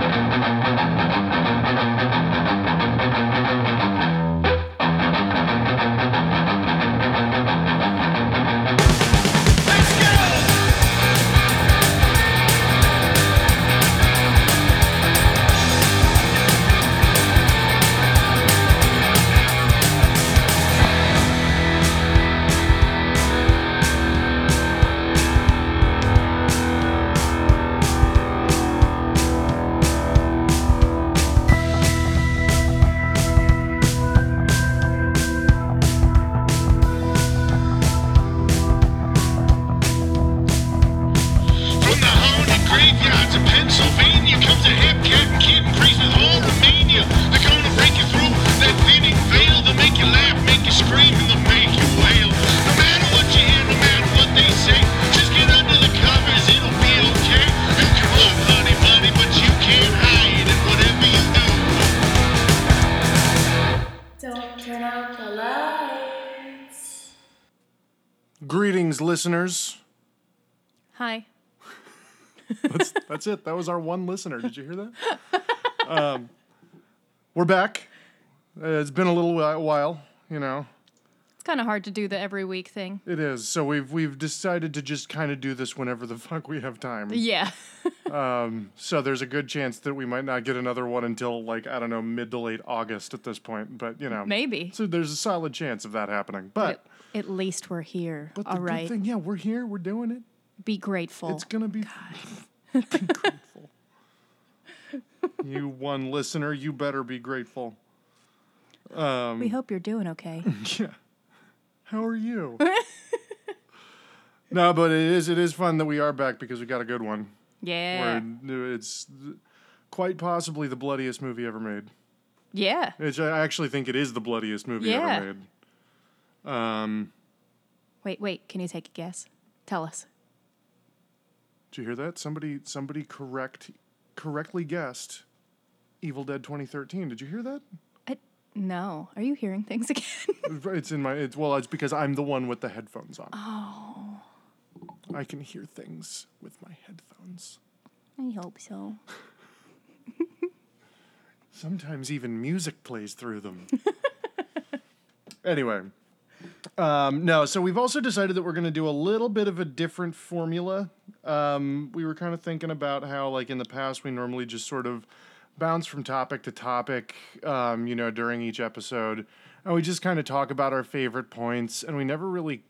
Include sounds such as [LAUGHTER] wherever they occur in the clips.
From That's, it. That was our one listener. Did you hear that? [LAUGHS] Um, we're back. Uh, it's been a little while, you know. It's kind of hard to do the every week thing. It is. So we've we've decided to just kind of do this whenever the [LAUGHS] fuck we have time. Yeah. [LAUGHS] So there's a good chance that we might not get another one until like I don't know mid to late August at this point. But you know, Maybe. So there's a solid chance of that happening. But, At, at least we're here. but the All good thing, yeah, we're here. We're doing it. Be grateful. It's gonna be. [LAUGHS] be grateful. you one listener, you better be grateful. we hope you're doing okay. [LAUGHS] Yeah. How are you? no, but it is it is fun that we are back because we got a good one. Yeah. Where it's quite possibly the bloodiest movie ever made. Yeah. Which I actually think it is the bloodiest movie Yeah. ever made. Um, Wait, wait. Can you take a guess? Tell us. Did you hear that? Somebody somebody correct correctly guessed Evil Dead 2013. Did you hear that? I, no. Are you hearing things [LAUGHS] again? It's in my it's well, it's because I'm the one with the headphones on. Oh. I can hear things with my headphones. I hope so. [LAUGHS] Sometimes even music plays through them. [LAUGHS] anyway, um, no, so we've also decided that we're going to do a little bit of a different formula. Um, we were kind of thinking about how, like, in the past, we normally just sort of bounce from topic to topic, um, you know, during each episode. And we just kind of talk about our favorite points, and we never really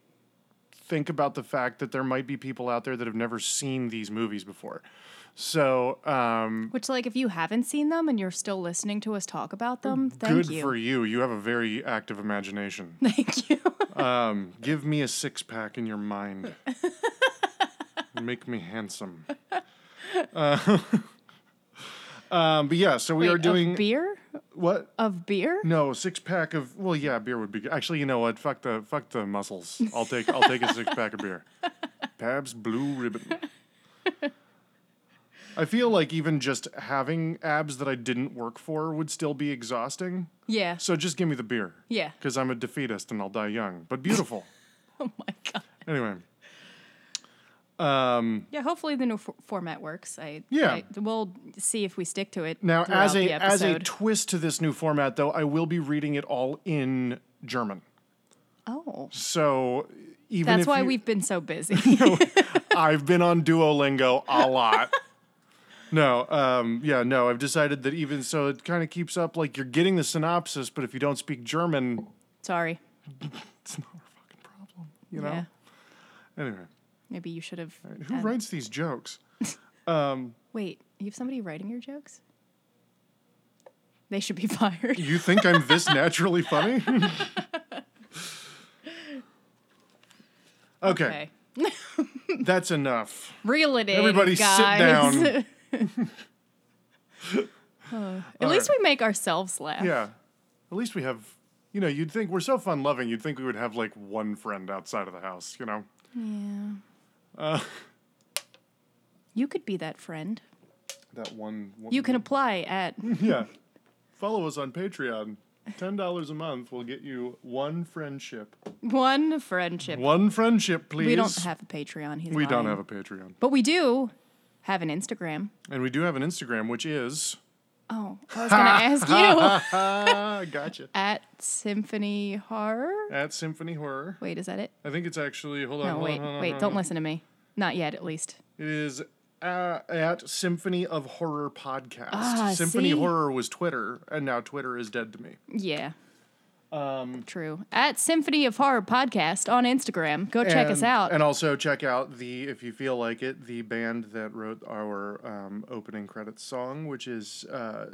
think about the fact that there might be people out there that have never seen these movies before. So, um, Which, like, if you haven't seen them and you're still listening to us talk about them, thank good you. for you. You have a very active imagination. [LAUGHS] Thank you. Um, give me a six pack in your mind. [LAUGHS] Make me handsome. [LAUGHS] Uh, [LAUGHS] um, but yeah, so we Wait, are doing of beer? what? Of beer? No, six pack of well, yeah, beer would be good. Actually, you know what? Fuck the fuck the muscles. I'll take I'll take a six [LAUGHS] pack of beer. Pabst Blue Ribbon. I feel like even just having abs that I didn't work for would still be exhausting. Yeah. So just give me the beer. Yeah. Because I'm a defeatist and I'll die young, but beautiful. Oh my god. anyway. Um, Yeah, hopefully the new format works. I Yeah. I- we'll see if we stick to it. now, as a as a twist to this new format, though, I will be reading it all in German. oh, So even that's why you- we've been so busy. [LAUGHS] I've been on Duolingo a lot. No, um, yeah, no, I've decided that even so, it kind of keeps up like you're getting the synopsis, but if you don't speak German, Sorry. [LAUGHS] it's not our fucking problem, you know? Yeah. Anyway, Maybe you should have. who had- writes these jokes? [LAUGHS] Um, Wait, you have somebody writing your jokes? They should be [LAUGHS] fired. You think I'm this [LAUGHS] naturally funny? okay, Okay. that's enough. Reel it in. Everybody sit down. At least we make ourselves laugh. Yeah. At least we have, you know, you'd think we're so fun loving, you'd think we would have like one friend outside of the house, you know? Yeah. Uh, You could be that friend. that one. one You can apply at. [LAUGHS] Yeah. Follow us on Patreon. $10 a month will get you one friendship. One friendship. One friendship, please. We don't have a Patreon. He's We don't have a Patreon. But we do have an Instagram. And we do have an Instagram, which is. Oh, I was gonna ask [LAUGHS] you [LAUGHS] gotcha. at Symphony Horror. At Symphony Horror. Wait, is that it? I think it's actually. Hold on. No, hold wait, on, hold on, wait. hold Don't listen to me. Not yet, at least. It is uh, at Symphony of Horror podcast. Ah, Symphony see? Horror was Twitter, and now Twitter is dead to me. Yeah. Um, True. At Symphony of Horror podcast on Instagram. Go check us out. And also check out the, if you feel like it, the band that wrote our um, opening credits song, which is uh,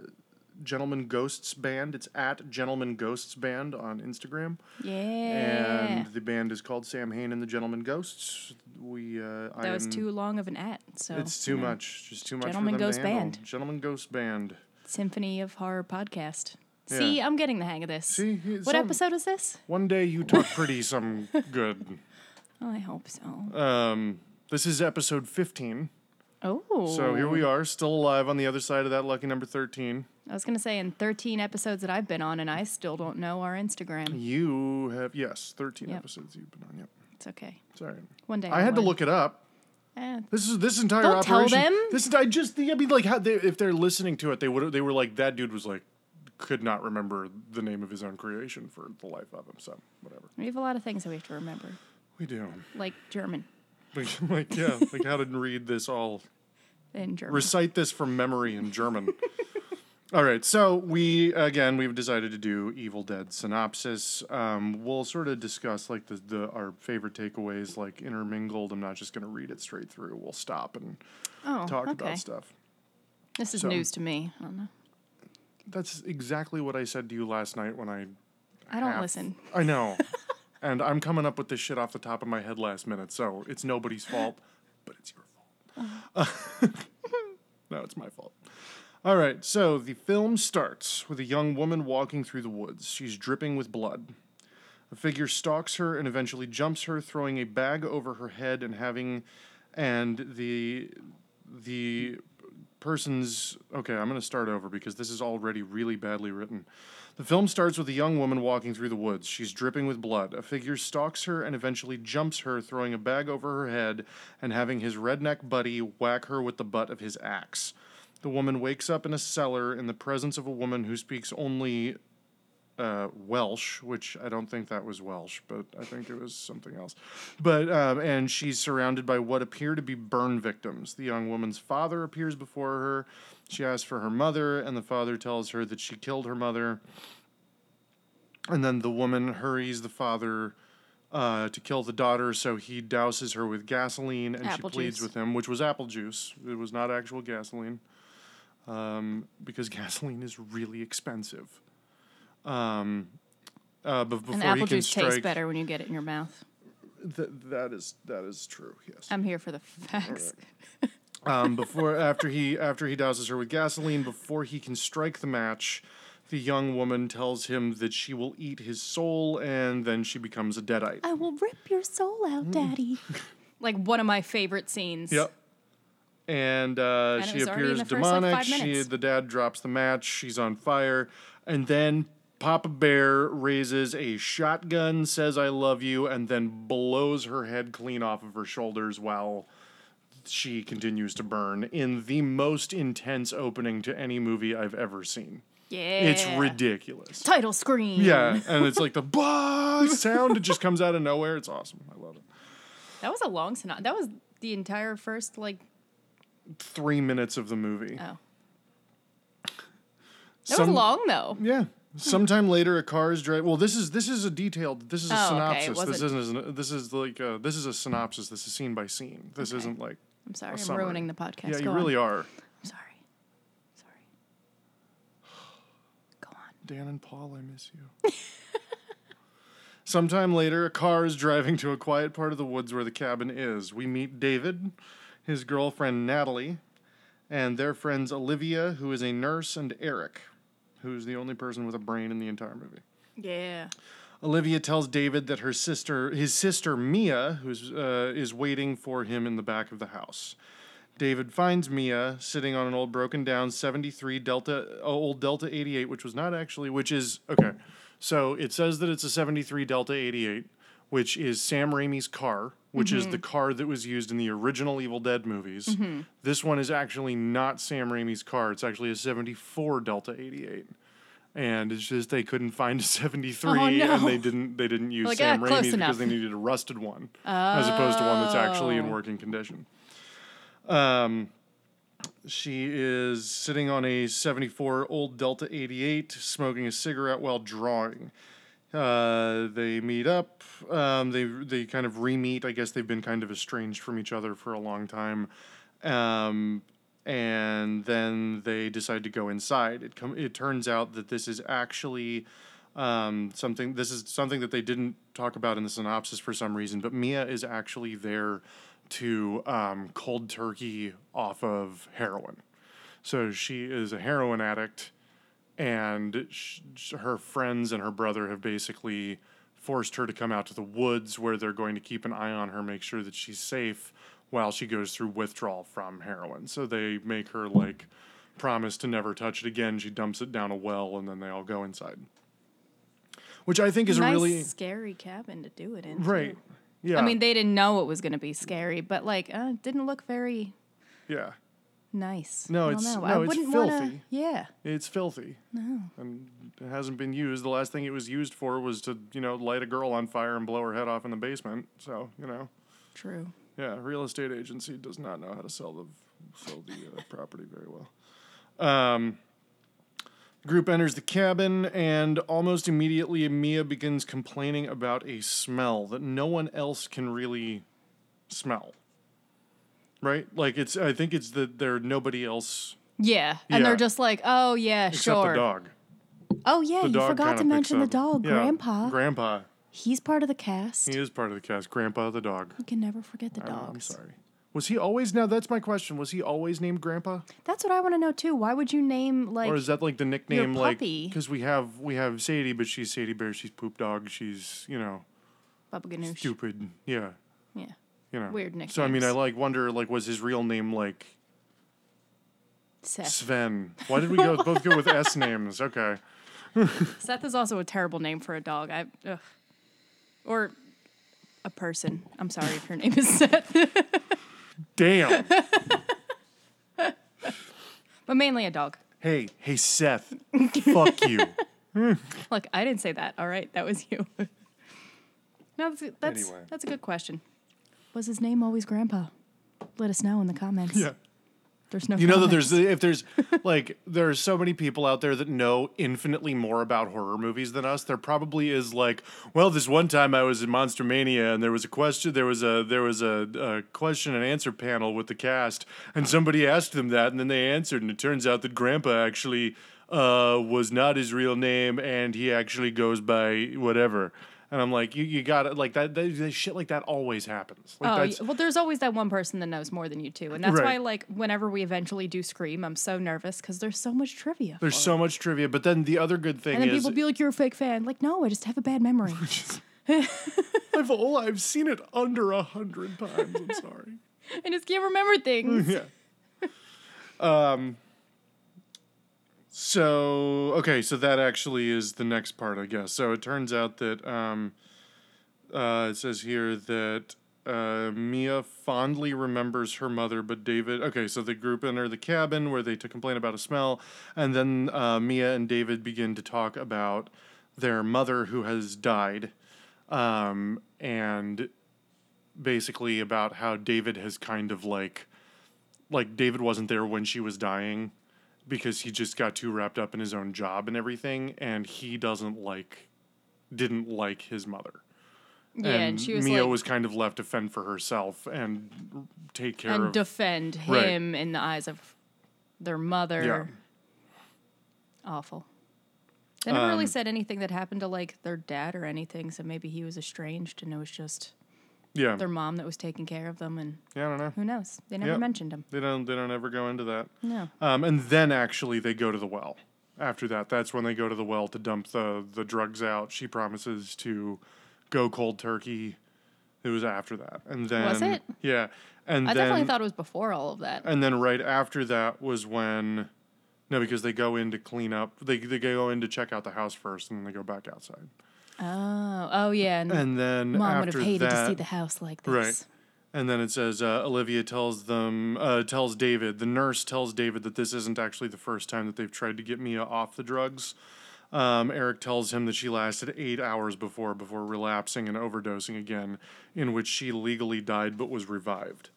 Gentleman Ghosts Band. It's at Gentleman Ghosts Band on Instagram. yeah. And the band is called Sam Hain and the Gentleman Ghosts. We, uh, I that was am- too long of an at. So It's too know, much. Just too much Gentleman Ghost. Band. Gentleman Ghost Band. Symphony of Horror podcast. See, I'm getting the hang of this. See, what some- episode is this? One day you talk pretty some good. [LAUGHS] I hope so. Um, this is episode 15. Oh. So here we are, still alive on the other side of that lucky number 13. I was gonna say in 13 episodes that I've been on, and I still don't know our Instagram. You have, yes, 13 Yep. episodes you've been on. Yep. It's okay. Sorry. One day I I'll had to look it up. Eh, This is this entire Don't tell operation. them. This is I just I mean like how they, if they're listening to it they would they were like that dude was like could not remember the name of his own creation for the life of him. So whatever we have a lot of things that we have to remember, we do. like German Like, [LAUGHS] like yeah, like how to read this all in German. recite this from memory in German. All right, so we again we've decided to do Evil Dead synopsis. Um, we'll sort of discuss like the, the our favorite takeaways, like intermingled. I'm not just going to read it straight through. We'll stop and oh, talk okay. about stuff. This is So- news to me. I don't know. That's exactly what I said to you last night when I. I don't half- listen. I know, [LAUGHS] and I'm coming up with this shit off the top of my head last minute, so it's nobody's fault, but it's your fault. Uh-huh. [LAUGHS] no, it's my fault. All right, so the film starts with a young woman walking through the woods. She's dripping with blood. A figure stalks her and eventually jumps her, throwing a bag over her head and having, and the, the person's okay i'm going to start over because this is already really badly written. The film starts with a young woman walking through the woods. She's dripping with blood. A figure stalks her and eventually jumps her throwing a bag over her head and having his redneck buddy whack her with the butt of his axe. The woman wakes up in a cellar in the presence of a woman who speaks only uh, Welsh, which I don't think that was Welsh, but I think it was something else. But um, and she's surrounded by what appear to be burn victims. The young woman's father appears before her. She asks for her mother, and the father tells her that she killed her mother. And then the woman hurries the father uh, to kill the daughter, so he douses her with gasoline, and Apple she pleads juice. with him, which was apple juice. It was not actual gasoline, um, because [LAUGHS] gasoline is really expensive. Um, uh, but before And he apple can juice strike, tastes better when you get it in your mouth. Th- that is that is true. Yes. I'm here for the facts. [LAUGHS] um, before after he after he douses her with gasoline before he can strike the match the young woman tells him that she will eat his soul and then she becomes a deadite I will rip your soul out, Daddy. [LAUGHS] like one of my favorite scenes. yep and uh, And she was already in appears the first, like, demonic she the dad drops the match she's on fire and then Papa Bear raises a shotgun, says "I love you," and then blows her head clean off of her shoulders while she continues to burn in the most intense opening to any movie I've ever seen. Yeah. It's ridiculous. Title screen. Yeah, [LAUGHS] and it's like the bah sound. It just comes out of nowhere. It's awesome. I love it. That was a long synopsis. That was the entire first like Three minutes of the movie. oh. That Some- was long though. Yeah. Sometime later, a car is driving. Well, this is this is a detailed. This is a Oh, okay, it synopsis. This wasn't- isn't. This is like uh this is a synopsis. This is scene by scene. This Okay. isn't like. I'm sorry, a I'm summary. ruining the podcast. Yeah, Go you really are. I'm sorry. Sorry. Go on. Dan and Paul, I miss you. [LAUGHS] Sometime later, a car is driving to a quiet part of the woods where the cabin is. We meet David, his girlfriend Natalie, and their friends Olivia, who is a nurse, and Eric, who's the only person with a brain in the entire movie. Yeah. Olivia tells David that her sister, his sister Mia, who's uh, is waiting for him in the back of the house. David finds Mia sitting on an old broken down 73 Delta oh, old Delta 88 which was not actually which is okay. So it says that it's a 73 Delta 88 which is Sam Raimi's car, which is Mm-hmm. the car that was used in the original Evil Dead movies. This one is actually not Sam Raimi's car. It's actually a 74 Delta 88. And it's just they couldn't find a [LAUGHS] 73 Oh, no. and they didn't they didn't use Like, Sam ah, close Raimi's enough. because they needed a rusted one as opposed to one that's actually in Oh. working condition. Um she is sitting on a 74 old Delta 88, smoking a cigarette while drawing. Uh, they meet up. Um, they they kind of re-meet. I guess they've been kind of estranged from each other for a long time. Um, and then they decide to go inside. It com- it turns out that this is actually um, something. This is something that they didn't talk about in the synopsis for some reason. But Mia is actually there to um, cold turkey off of heroin. So she is a heroin addict, and sh- sh- her friends and her brother have basically forced her to come out to the woods where they're going to keep an eye on her, make sure that she's safe while she goes through withdrawal from heroin. So they make her like promise to never touch it again. She dumps it down a well, and then they all go inside. Which I think is nice, a really scary cabin to do it in. too. right. Yeah. I mean, they didn't know it was going to be scary, but like, uh, didn't look very yeah. Nice. No, it's- know. no, it's wouldn't wanna- filthy. yeah. It's filthy. No. And it hasn't been used. The last thing it was used for was to, you know, light a girl on fire and blow her head off in the basement. So, you know, True. yeah, real estate agency does not know how to sell the sell the uh, [LAUGHS] property very well. Um, group enters the cabin, and almost immediately, Mia begins complaining about a smell that no one else can really smell. Right? Like it's. I think it's that there nobody else Yeah. And Yeah. they're just like, oh, yeah, except sure. the dog. Oh, yeah, The you dog forgot kinda to picks mention the up- dog, Yeah, Grandpa. Grandpa. He's part of the cast. He is part of the cast. Grandpa the dog. You can never forget the dogs. I'm sorry. Was he always now? That's my question. Was he always named Grandpa, That's what I want to know too. Why would you name like? or is that like the nickname? Like puppy. because we have we have Sadie, but she's Sadie Bear. She's poop dog. She's you know Baba Ganoush? stupid. Yeah, Yeah. You know Weird So I mean, I like wonder like was his real name like Seth. Sven? Why did we go both go with S names? Okay. [LAUGHS] Seth is also a terrible name for a dog. I, ugh. or a person. I'm sorry if your name is [LAUGHS] Seth, Damn. but mainly a dog. hey, hey, Seth. Fuck you. [LAUGHS] Look, I didn't say that. All right, that was you. no, that's that's, Anyway. that's a good question. Was his name always Grandpa? Let us know in the comments. Yeah. There's no. You know that there's if there's like there are so many people out there that know infinitely more about horror movies than us. There probably is like, well, this one time I was in Monster Mania and there was a question, there was a there was a, a question and answer panel with the cast, and somebody asked them that, and then they answered, and it turns out that Grandpa actually uh, was not his real name, and he actually goes by whatever. And I'm like, you you got to like that, that, that shit like that always happens. Like Oh, that's, well, there's always that one person that knows more than you two, and that's Right. why, like, whenever we eventually do Scream, I'm so nervous because there's so much trivia. there's so much trivia, but then the other good thing and then is people be like, "You're a fake fan." Like, no, I just have a bad memory. [LAUGHS] [LAUGHS] I've oh, I've seen it under a hundred times. I'm sorry. [LAUGHS] I just can't remember things. yeah. Um. So okay, so that actually is the next part, I guess. So it turns out that um, uh, it says here that uh, Mia fondly remembers her mother, but David. Okay, so the group enter the cabin where they to complain about a smell, and then uh, Mia and David begin to talk about their mother who has died, um, and basically about how David has kind of like like David wasn't there when she was dying because he just got too wrapped up in his own job and everything and he doesn't like didn't like his mother. Yeah, and, she was Mia like, was kind of left to fend for herself and take care and of defend Right. him in the eyes of their mother. Yeah. Awful. They never really Um, said anything that happened to like their dad or anything, so maybe he was estranged and it was just Yeah. their mom that was taking care of them, and Yeah, I don't know. who knows? They never Yep. mentioned him. They don't they don't ever go into that. No. Um, and then actually they go to the well. After that, that's when they go to the well to dump the the drugs out. She promises to go cold turkey. It was after that, and then Was it? Yeah, and I then definitely thought it was before all of that. and then right after that was when no, because they go in to clean up. They they go in to check out the house first, and then they go back outside. Oh, oh yeah. And, And then mom would have hated that, to see the house like this. Right. And then it says uh, Olivia tells them, uh, tells David, the nurse tells David that this isn't actually the first time that they've tried to get Mia off the drugs. Um, Eric tells him that she lasted eight hours before before relapsing and overdosing again, in which she legally died but was revived.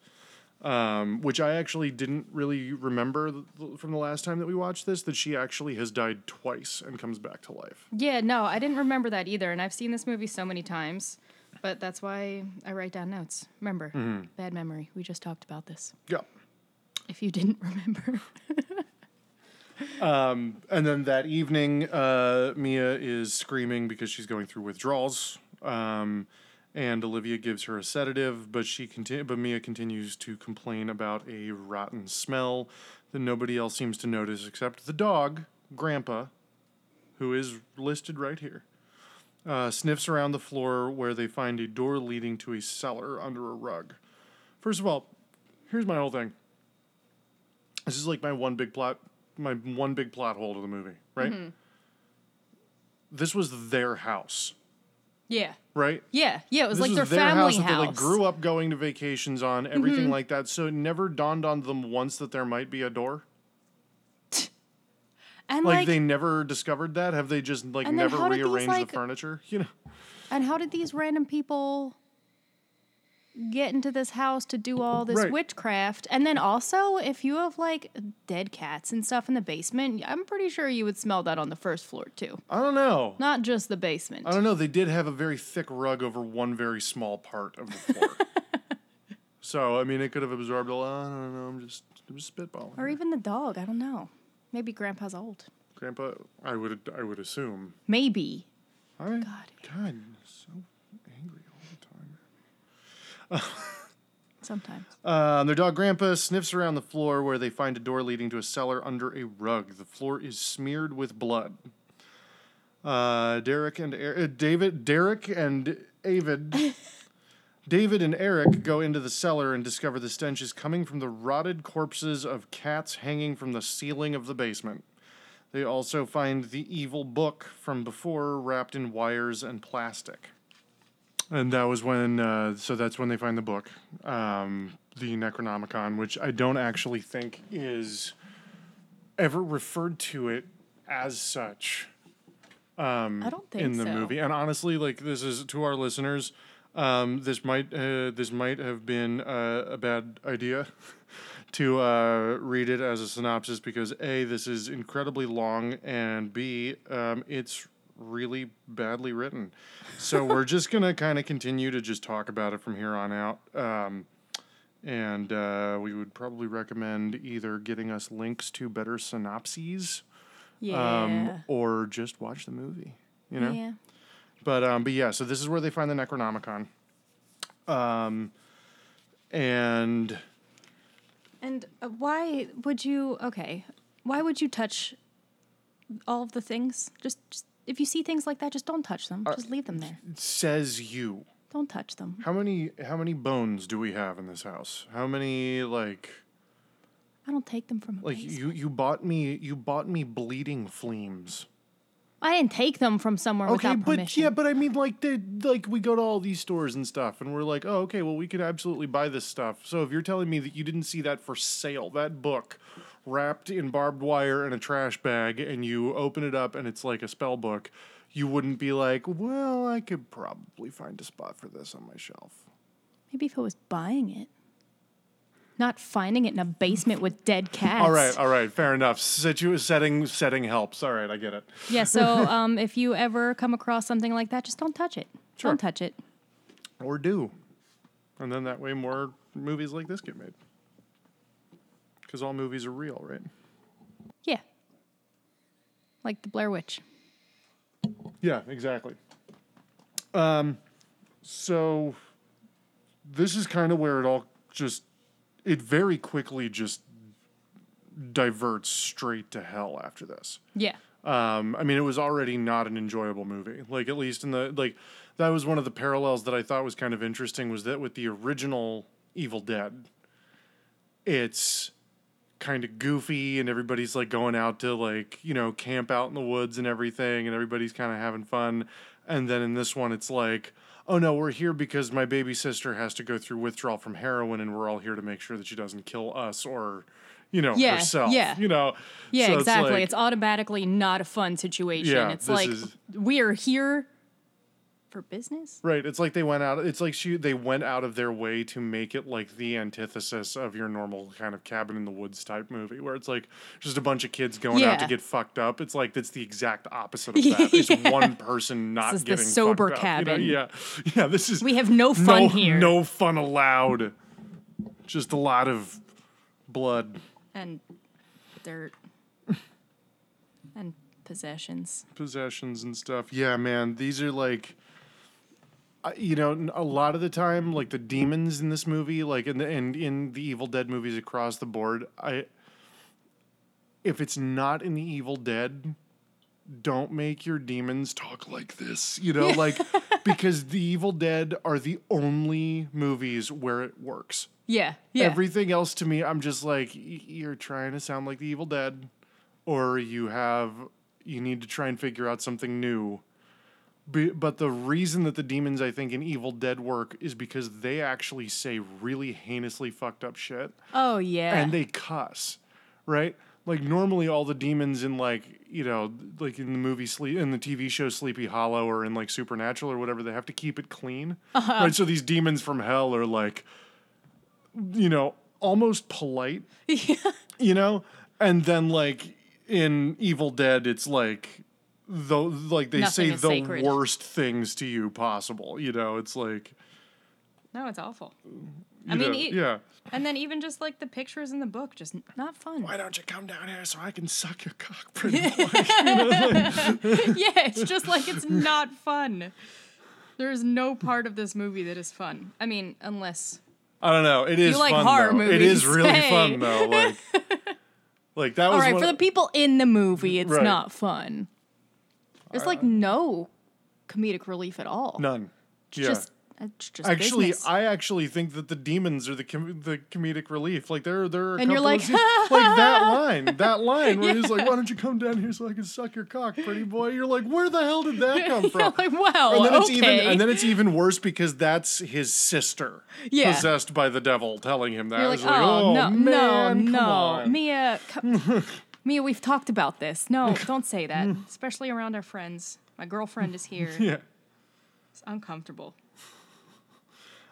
Um, which I actually didn't really remember th- from the last time that we watched this that she actually has died twice and comes back to life. Yeah, no, I didn't remember that either, and I've seen this movie so many times, but that's why I write down notes. Remember, Mm-hmm. bad memory. We just talked about this. Yeah. If you didn't [LAUGHS] remember, And then that evening, uh, Mia is screaming because she's going through withdrawals. Um, and Olivia gives her a sedative, but she conti- but Mia continues to complain about a rotten smell that nobody else seems to notice except the dog, Grandpa, who is listed right here. Uh, sniffs around the floor where they find a door leading to a cellar under a rug. First of all, here's my whole thing. This is like my one big plot, my one big plot hole to the movie, right? This was their house, yeah, right? yeah, yeah. It was this like was their, their family house house. that they like grew up going to vacations on, everything mm-hmm. like that. So it never dawned on them once that there might be a door. [LAUGHS] and Like, like, they never discovered that. Have they just like never did these, rearranged like- the furniture? [LAUGHS] You know, and how did these random people get into this house to do all this Right. witchcraft? And then also, if you have like dead cats and stuff in the basement, I'm pretty sure you would smell that on the first floor too, I don't know. not just the basement. I don't know. They did have a very thick rug over one very small part of the floor. [LAUGHS] so I mean, it could have absorbed a lot. I don't know. I'm just, I'm just spitballing. Or even the dog. I don't know. Maybe Grandpa's old. Grandpa, I would, I would assume. Maybe. I God. God, so angry all the time. [LAUGHS] Sometimes. Um, their dog Grandpa sniffs around the floor where they find a door leading to a cellar under a rug. The floor is smeared with blood. Uh, Derek and er- uh, David, Derek and Avid, [LAUGHS] David and Eric go into the cellar and discover the stench is coming from the rotted corpses of cats hanging from the ceiling of the basement. They also find the evil book from before wrapped in wires and plastic. And that was when, uh, so that's when they find the book, um, the Necronomicon, which I don't actually think is ever referred to it as such I don't think in the so. movie. And honestly, like this is to our listeners, um, this might uh, this might have been uh, a bad idea [LAUGHS] to uh, read it as a synopsis because a this is incredibly long and b um, it's really badly written. So we're just gonna kind of continue to just talk about it from here on out. Um, and uh, we would probably recommend either getting us links to better synopses Yeah. um, or just watch the movie. You know. yeah. But um, but yeah, so this is where they find the Necronomicon. Um, and And uh, why would you? Okay, why would you touch all of the things? Just, just if you see things like that, just don't touch them. Uh, just leave them there. says you. Don't touch them. How many how many bones do we have in this house? How many like I don't take them from a like basement. you you bought me you bought me bleeding fleams. I didn't take them from somewhere Okay, without but yeah, but I mean like they like we go to all these stores and stuff and we're like, "Oh, okay, well we could absolutely buy this stuff." So if you're telling me that you didn't see that for sale, that book wrapped in barbed wire in a trash bag and you open it up and it's like a spell book, you wouldn't be like, "Well, I could probably find a spot for this on my shelf." Maybe if I was buying it, not finding it in a basement with dead cats. All right, all right, fair enough. Situ- setting setting helps. All right, I get it. Yeah. So, [LAUGHS] um, if you ever come across something like that, just don't touch it. Sure. Don't touch it. Or do. And then that way more movies like this get made. Cuz all movies are real, right? Yeah. Like the Blair Witch. Yeah, exactly. Um, so this is kind of where it all just it very quickly just diverts straight to hell after this. Yeah. Um, I mean, it was already not an enjoyable movie. Like at least in the like that was one of the parallels that I thought was kind of interesting was that with the original Evil Dead, it's kind of goofy and everybody's like going out to like you know camp out in the woods and everything and everybody's kind of having fun and then in this one it's like oh no we're here because my baby sister has to go through withdrawal from heroin and we're all here to make sure that she doesn't kill us or you know Yeah, herself yeah. you know Yeah, So exactly. like- It's, automatically not a fun situation. Yeah, it's like is- we are here for business. Right. It's like they went out. It's like she they went out of their way to make it like the antithesis of your normal kind of cabin in the woods type movie, where it's like just a bunch of kids going out to get fucked up. It's like that's the exact opposite of [LAUGHS] that. It's Yeah. one person not is the getting sober fucked up, you know? cabin. Yeah, [LAUGHS] yeah. This is We have no fun no, here. No fun allowed. Just a lot of blood, And dirt. [LAUGHS] and possessions. possessions, and stuff. Yeah, man. These are like. I- you know, a lot of the time, like the demons in this movie, like in the in, in the Evil Dead movies across the board, I if it's not in the Evil Dead, don't make your demons talk like this. You know, like [LAUGHS] because the Evil Dead are the only movies where it works. Yeah. Yeah. Everything else to me, I'm just like, you're trying to sound like the Evil Dead, or you have, you need to try and figure out something new. But the reason that the demons, I think, in Evil Dead work is because they actually say really heinously fucked up shit oh yeah. and they cuss, right? Like normally, all the demons in like you know, like in the movie Sleep, in the TV show Sleepy Hollow, or in like Supernatural or whatever, they have to keep it clean, uh-huh. right? So these demons from hell are like, you know, almost polite, [LAUGHS] Yeah. you know, and then like in Evil Dead, it's like. Though, like they Nothing say the sacred. worst things to you possible, you know. It's like, no, it's awful. you I mean, e- yeah. And then even just like the pictures in the book, just n- not fun. Why don't you come down here so I can suck your cock, [LAUGHS] pretty boy? [LAUGHS] yeah, it's just like it's not fun. There is no part of this movie that is fun. I mean, unless I don't know. It is you like fun horror though. It is really hey. fun though. Like, [LAUGHS] like that was all right one for the people in the movie, it's Right. not fun. There's like no comedic relief at all. none. Yeah. Just uh, it's just actually, business. I actually think that the demons are the com- the comedic relief. Like there, there are a And you're like, [LAUGHS] like that line, that line where [LAUGHS] he's like, "Why don't you come down here so I can suck your cock, pretty boy?" You're like, "Where the hell did that come [LAUGHS] from?" like wow, and then it's okay. even and then it's even worse because that's his sister Yeah. possessed by the devil telling him that. You're It's like, oh, oh no, man, no, come no, on." Mia, co- Mia, we've talked about this. No, [LAUGHS] don't say that, especially around our friends. My girlfriend is here. [LAUGHS] Yeah. It's uncomfortable.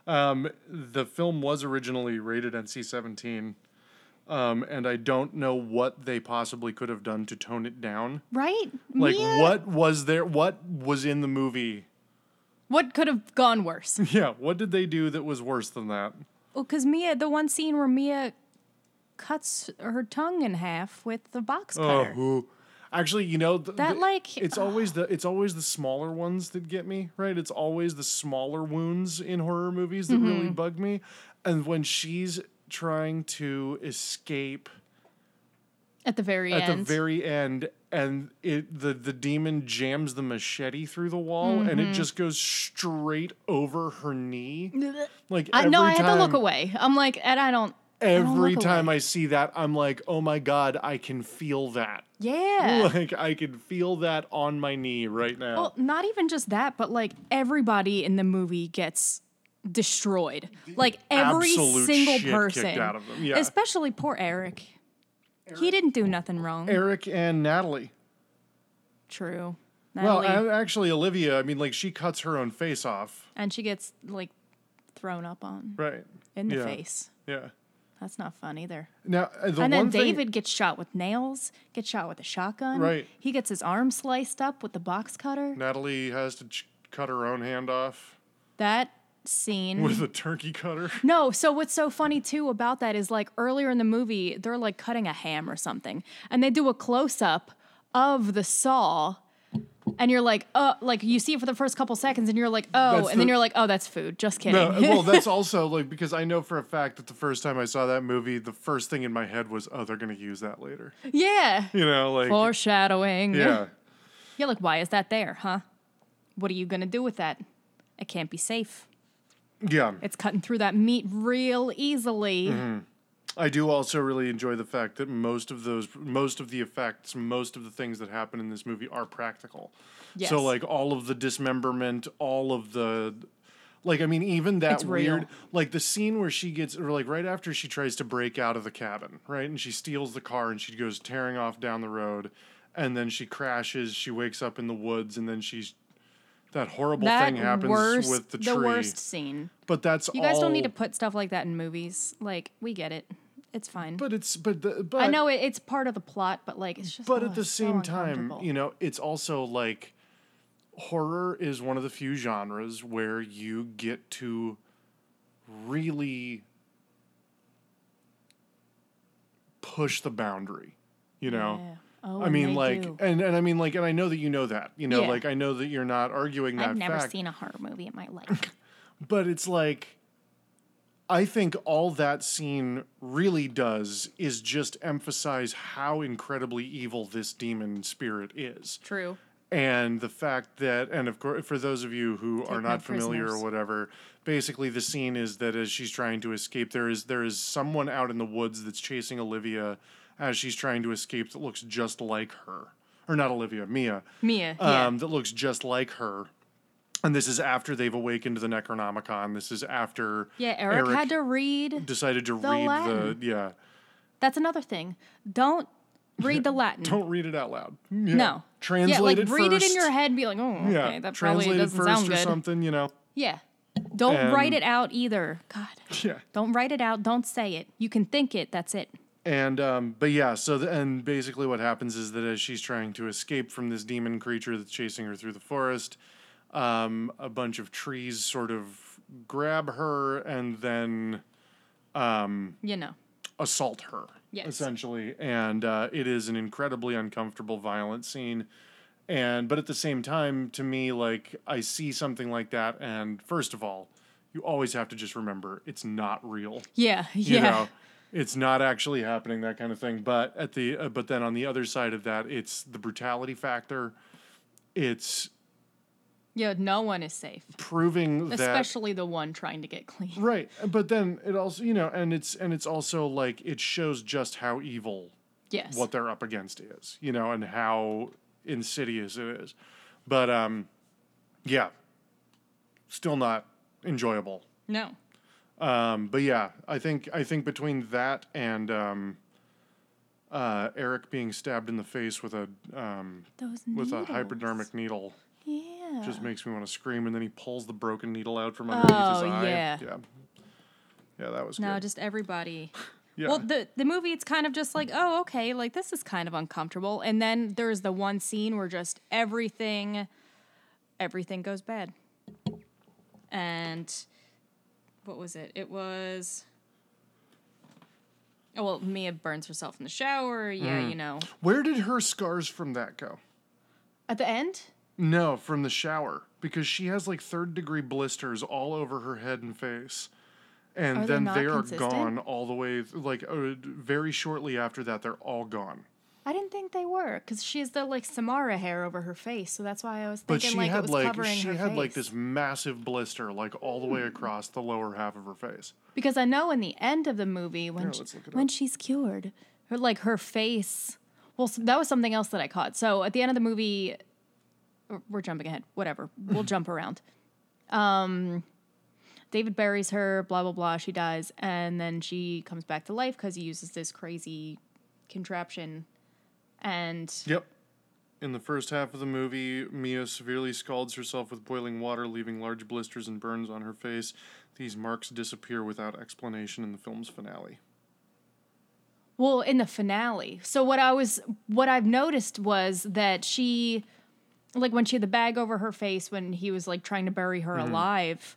Um, the film was originally rated NC-17, um, and I don't know what they possibly could have done to tone it down. Right? Like, Mia, what was there? What was in the movie? What could have gone worse? [LAUGHS] Yeah, what did they do that was worse than that? Well, because Mia, the one scene where Mia cuts her tongue in half with the box cutter. Oh, actually, you know th- That, th- like- it's always the it's always the smaller ones that get me right. It's always the smaller wounds in horror movies that Mm-hmm. really bug me, and when she's trying to escape At the very at end. the very end and it the the demon jams the machete through the wall and Mm-hmm. it just goes straight over her knee [LAUGHS] like I, every no, I had to look away. I'm like, and I don't. Don't every look time away. i see that i'm like oh my god i can feel that Yeah. [LAUGHS] like i can feel that on my knee right now Well, not even just that, but like everybody in the movie gets destroyed. Like every Absolute single shit person. out of them, yeah. Especially poor Eric. He didn't do nothing wrong. eric and natalie True. well Natalie- a- actually olivia i mean like she cuts her own face off and she gets like thrown up on right in the yeah. face. yeah That's not fun either. now uh, the and then thing- David gets shot with nails, gets shot with a shotgun. Right. He gets his arm sliced up with the box cutter. natalie has to ch- cut her own hand off That scene. with a turkey cutter No, so what's so funny too about that is like earlier in the movie, they're like cutting a ham or something, and they do a close up of the saw, and you're like, oh, like you see it for the first couple seconds, and you're like, oh, That's and then you're like, oh, that's food. Just kidding. No, [LAUGHS] well, that's also like because I know for a fact that the first time I saw that movie, the first thing in my head was, "Oh, they're gonna use that later." yeah. You know, like Foreshadowing. yeah, You're like, why is that there, huh? What are you gonna do with that? It can't be safe. yeah. It's cutting through that meat real easily. Mm-hmm. I do also really enjoy the fact that most of those, most of the effects, most of the things that happen in this movie are practical. Yes. So like all of the dismemberment, all of the, like I mean, even that It's real. weird, like the scene where she gets, or like right after she tries to break out of the cabin, right, and she steals the car and she goes tearing off down the road, and then she crashes. She wakes up in the woods, and then she's. That horrible that thing happens worst, with the tree. The worst scene. But that's all You guys don't need to put stuff like that in movies. Like we get it. It's fine. But it's but the, but I know it, it's part of the plot, but like it's just. but oh, at the it's so same time, you know, it's also like horror is one of the few genres where you get to really push the boundary, you know. Yeah. Oh, I mean, like, do. and, and I mean, like, and I know that you know that, you know, Yeah. like, I know that you're not arguing that I've never fact, seen a horror movie in my life. [LAUGHS] [LAUGHS] but it's like, I think all that scene really does is just emphasize how incredibly evil this demon spirit is. True. And the fact that, and of course, for those of you who are Take no not familiar or whatever, basically the scene is that as she's trying to escape, there is there is someone out in the woods that's chasing Olivia as she's trying to escape that looks just like her, or not Olivia, Mia, Mia. Yeah. um, that looks just like her. And this is after they've awakened the Necronomicon. This is after yeah. Eric, had to read. decided to the read Latin. the yeah. That's another thing. Don't read the [LAUGHS] Latin. Don't read it out loud. Yeah. No. Translate yeah, like it read it in your head and be like, oh, okay, Yeah, that translate probably it doesn't first sound or something. You know. Yeah. Don't write it out either. God. [LAUGHS] Yeah. Don't write it out. Don't say it. You can think it. That's it. And um, but yeah, so the, and basically what happens is that as she's trying to escape from this demon creature that's chasing her through the forest, um, a bunch of trees sort of grab her and then You know. assault her. Yes. Essentially, and uh, it is an incredibly uncomfortable, violent scene. And but at the same time, to me, like I see something like that, and first of all, you always have to just remember it's not real. Yeah. you Yeah. know it's not actually happening that kind of thing but at the uh, but then on the other side of that it's the brutality factor it's Yeah. No one is safe, proving that especially the one trying to get clean. right but then it also you know and it's and it's also like it shows just how evil Yes. what they're up against is you know and how insidious it is but um yeah still not enjoyable No. Um, but yeah, I think I think between that and um, uh, Eric being stabbed in the face with a um, Those with a needles. hypodermic needle Yeah. just makes me want to scream. And then he pulls the broken needle out from underneath his Oh, eye. yeah. yeah, yeah. That was no, good. just everybody. [LAUGHS] yeah. Well, the the movie it's kind of just like, oh, okay, like this is kind of uncomfortable, and then there's the one scene where just everything, everything goes bad, and what was it? It was. Oh well, Mia burns herself in the shower. Yeah, Mm. you know. Where did her scars from that go? At the end, No, from the shower because she has like third degree blisters all over her head and face. And Are they then not they are consistent? gone all the way, like uh, very shortly after that, they're all gone. I didn't think they were because she has the like Samara hair over her face, so that's why I was thinking like it was like covering she her had like this massive blister like all the way Hmm. across the lower half of her face. Because I know in the end of the movie when Here, she- let's look it when up. she's cured, her like her face. Well, that was something else that I caught. So at the end of the movie, we're- we're jumping ahead. Whatever, we'll [LAUGHS] jump around. Um, David buries her. Blah blah blah. She dies, and then she comes back to life because he uses this crazy contraption. And Yep. In the first half of the movie, Mia severely scalds herself with boiling water, leaving large blisters and burns on her face. These marks disappear without explanation in the film's finale. Well, in the finale. So what I was what I've noticed was that she like when she had the bag over her face when he was like trying to bury her mm-hmm. alive,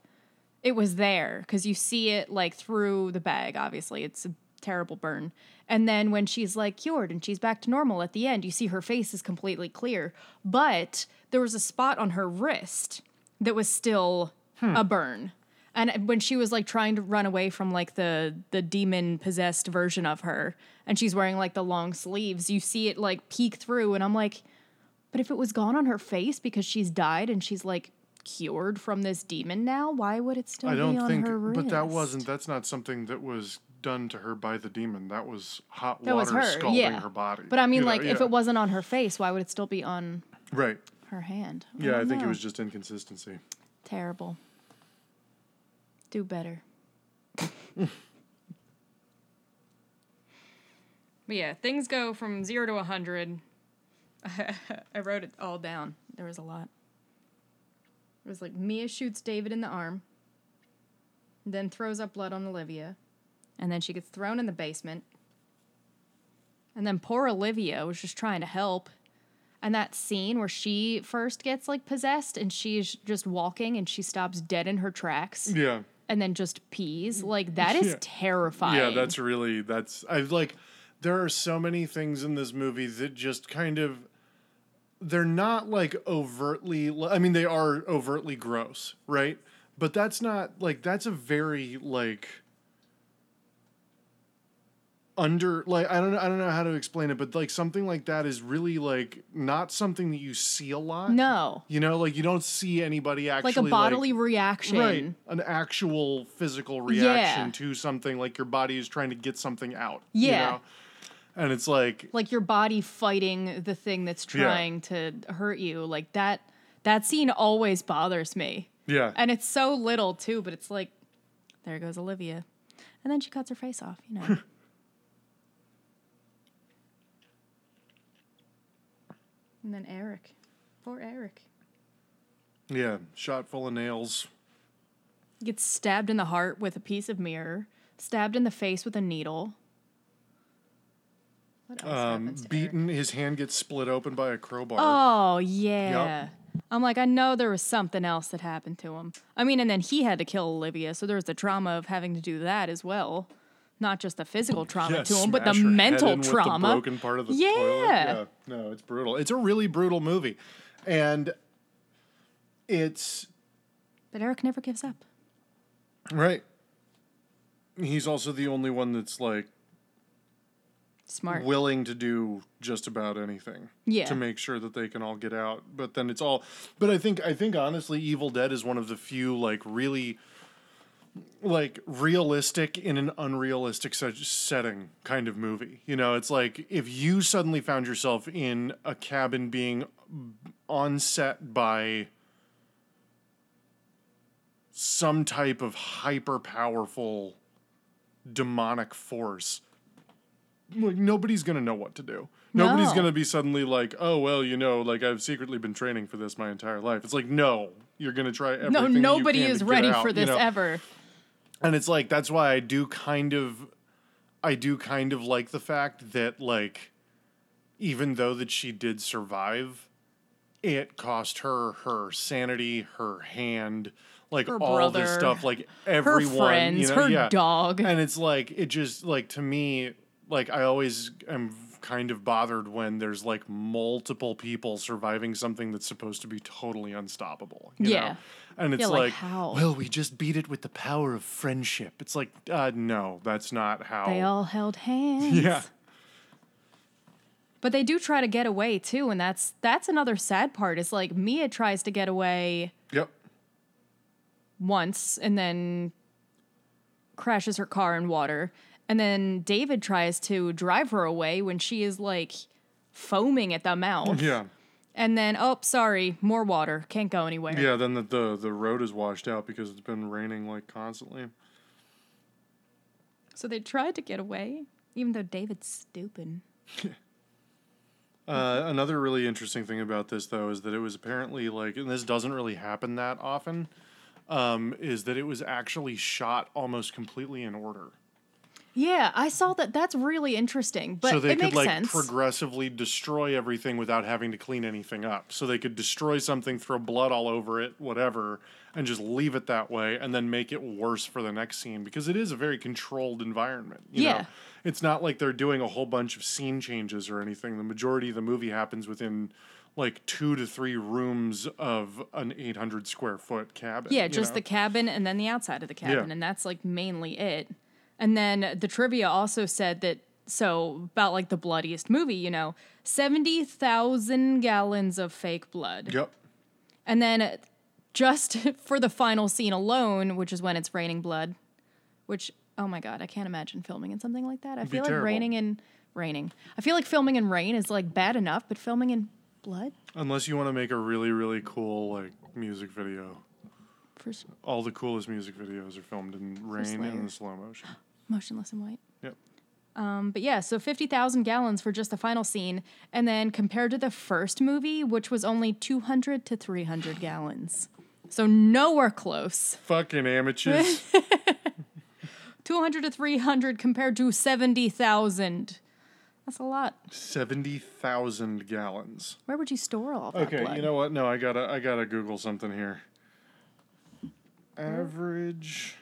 it was there cuz you see it like through the bag obviously. It's a terrible burn. And then when she's like cured and she's back to normal at the end, you see her face is completely clear. But there was a spot on her wrist that was still hmm. a burn. And when she was like trying to run away from like the the demon possessed version of her and she's wearing like the long sleeves, you see it like peek through and I'm like, but if it was gone on her face because she's died and she's like cured from this demon now, why would it still I be don't on think, her wrist? but that wasn't. That's not something that was done to her by the demon. That was hot That water was her. scalding Yeah. her body. But I mean, you know, like, if yeah. it wasn't on her face, why would it still be on right, her hand? yeah, I don't think it was just inconsistency. terrible. Do better. [LAUGHS] but yeah, things go from zero to a hundred. [LAUGHS] I wrote it all down. There was a lot. It was like Mia shoots David in the arm, then throws up blood on Olivia, and then she gets thrown in the basement. And then poor Olivia was just trying to help. And that scene where she first gets like possessed and she's just walking and she stops dead in her tracks Yeah, and then just pees, mm. like that is Yeah. terrifying. yeah, that's really that's I like. There are so many things in this movie that just kind of. They're not like overtly. I mean, they are overtly gross, right? But that's not like that's a very like under like I don't know I don't know how to explain it, but like something like that is really like not something that you see a lot. no, You know, like you don't see anybody actually like a bodily reaction. right an actual physical reaction Yeah. to something like your body is trying to get something out. Yeah. You know? And it's like Like your body fighting the thing that's Yeah. trying to hurt you. Like that that scene always bothers me. yeah. And it's so little too, but it's like there goes Olivia. And then she cuts her face off, you know. [LAUGHS] and then Eric. Poor Eric. yeah. Shot full of nails. Gets stabbed in the heart with a piece of mirror, stabbed in the face with a needle. What else Um, happens to Eric? beaten. His hand gets split open by a crowbar. Oh yeah. I'm like, I know there was something else that happened to him. I mean, and then he had to kill Olivia, so there was the trauma of having to do that as well. Not just the physical trauma Yeah, to him, but the smash her head mental with the trauma. broken part of the Yeah. toilet. Yeah. No, it's brutal. It's a really brutal movie, and it's But Eric never gives up. right. He's also the only one that's like Smart. willing to do just about anything Yeah. to make sure that they can all get out but then it's all but i think i think honestly evil dead is one of the few like really like realistic in an unrealistic se- setting kind of movie you know it's like if you suddenly found yourself in a cabin being on set by some type of hyper powerful demonic force like nobody's gonna know what to do. Nobody's No. gonna be suddenly like, oh well, you know, like I've secretly been training for this my entire life. It's like no, you're gonna try everything. no, you nobody is to ready out, for you this know? ever. And it's like that's why I do kind of, I do kind of like the fact that like, even though that she did survive, it cost her her sanity, her hand, like Her all this stuff, like everyone, Her friends, you know, her yeah. dog. And it's like it just like to me, like I always am kind of bothered when there's like multiple people surviving something that's supposed to be totally unstoppable. you Yeah. know? And it's Yeah, like, like, well, we just beat it with the power of friendship. It's like, uh, no, that's not how. They all held hands. yeah. But they do try to get away too, and that's that's another sad part. Is like Mia tries to get away Yep. once and then crashes her car in water. And then David tries to drive her away when she is like foaming at the mouth. Yeah. And then, oh, sorry, more water. Can't go anywhere. Yeah. Then the, the the road is washed out because it's been raining like constantly. So they tried to get away, even though David's stupid. [LAUGHS] Uh, another really interesting thing about this, though, is that it was apparently like, and this doesn't really happen that often, um, is that it was actually shot almost completely in order. Yeah, I saw that. That's really interesting. But so they it could makes like sense. progressively destroy everything without having to clean anything up. So they could destroy something, throw blood all over it, whatever, and just leave it that way, and then make it worse for the next scene because it is a very controlled environment. You Yeah. know? it's not like they're doing a whole bunch of scene changes or anything. The majority of the movie happens within like two to three rooms of an 800 square foot cabin. Yeah, just know? the cabin and then the outside of the cabin, Yeah. and that's like mainly it. And then the trivia also said that so about like the bloodiest movie, you know, seventy thousand gallons of fake blood, Yep. and then just [LAUGHS] for the final scene alone, which is when it's raining blood, which Oh my god, I can't imagine filming in something like that. I be feel like terrible. raining in raining. I feel like filming in rain is like bad enough, but filming in blood Unless you want to make a really really cool like music video. for All the coolest music videos are filmed in rain and in slow motion. Motionless in white. Yep. Um, but yeah, so 50,000 gallons for just the final scene. And then compared to the first movie, which was only 200 to 300 gallons. So nowhere close. Fucking amateurs. [LAUGHS] 200 to 300 compared to 70,000. That's a lot. Seventy thousand gallons. Where would you store all that Okay, blood? you know what? No, I gotta I gotta Google something here. Average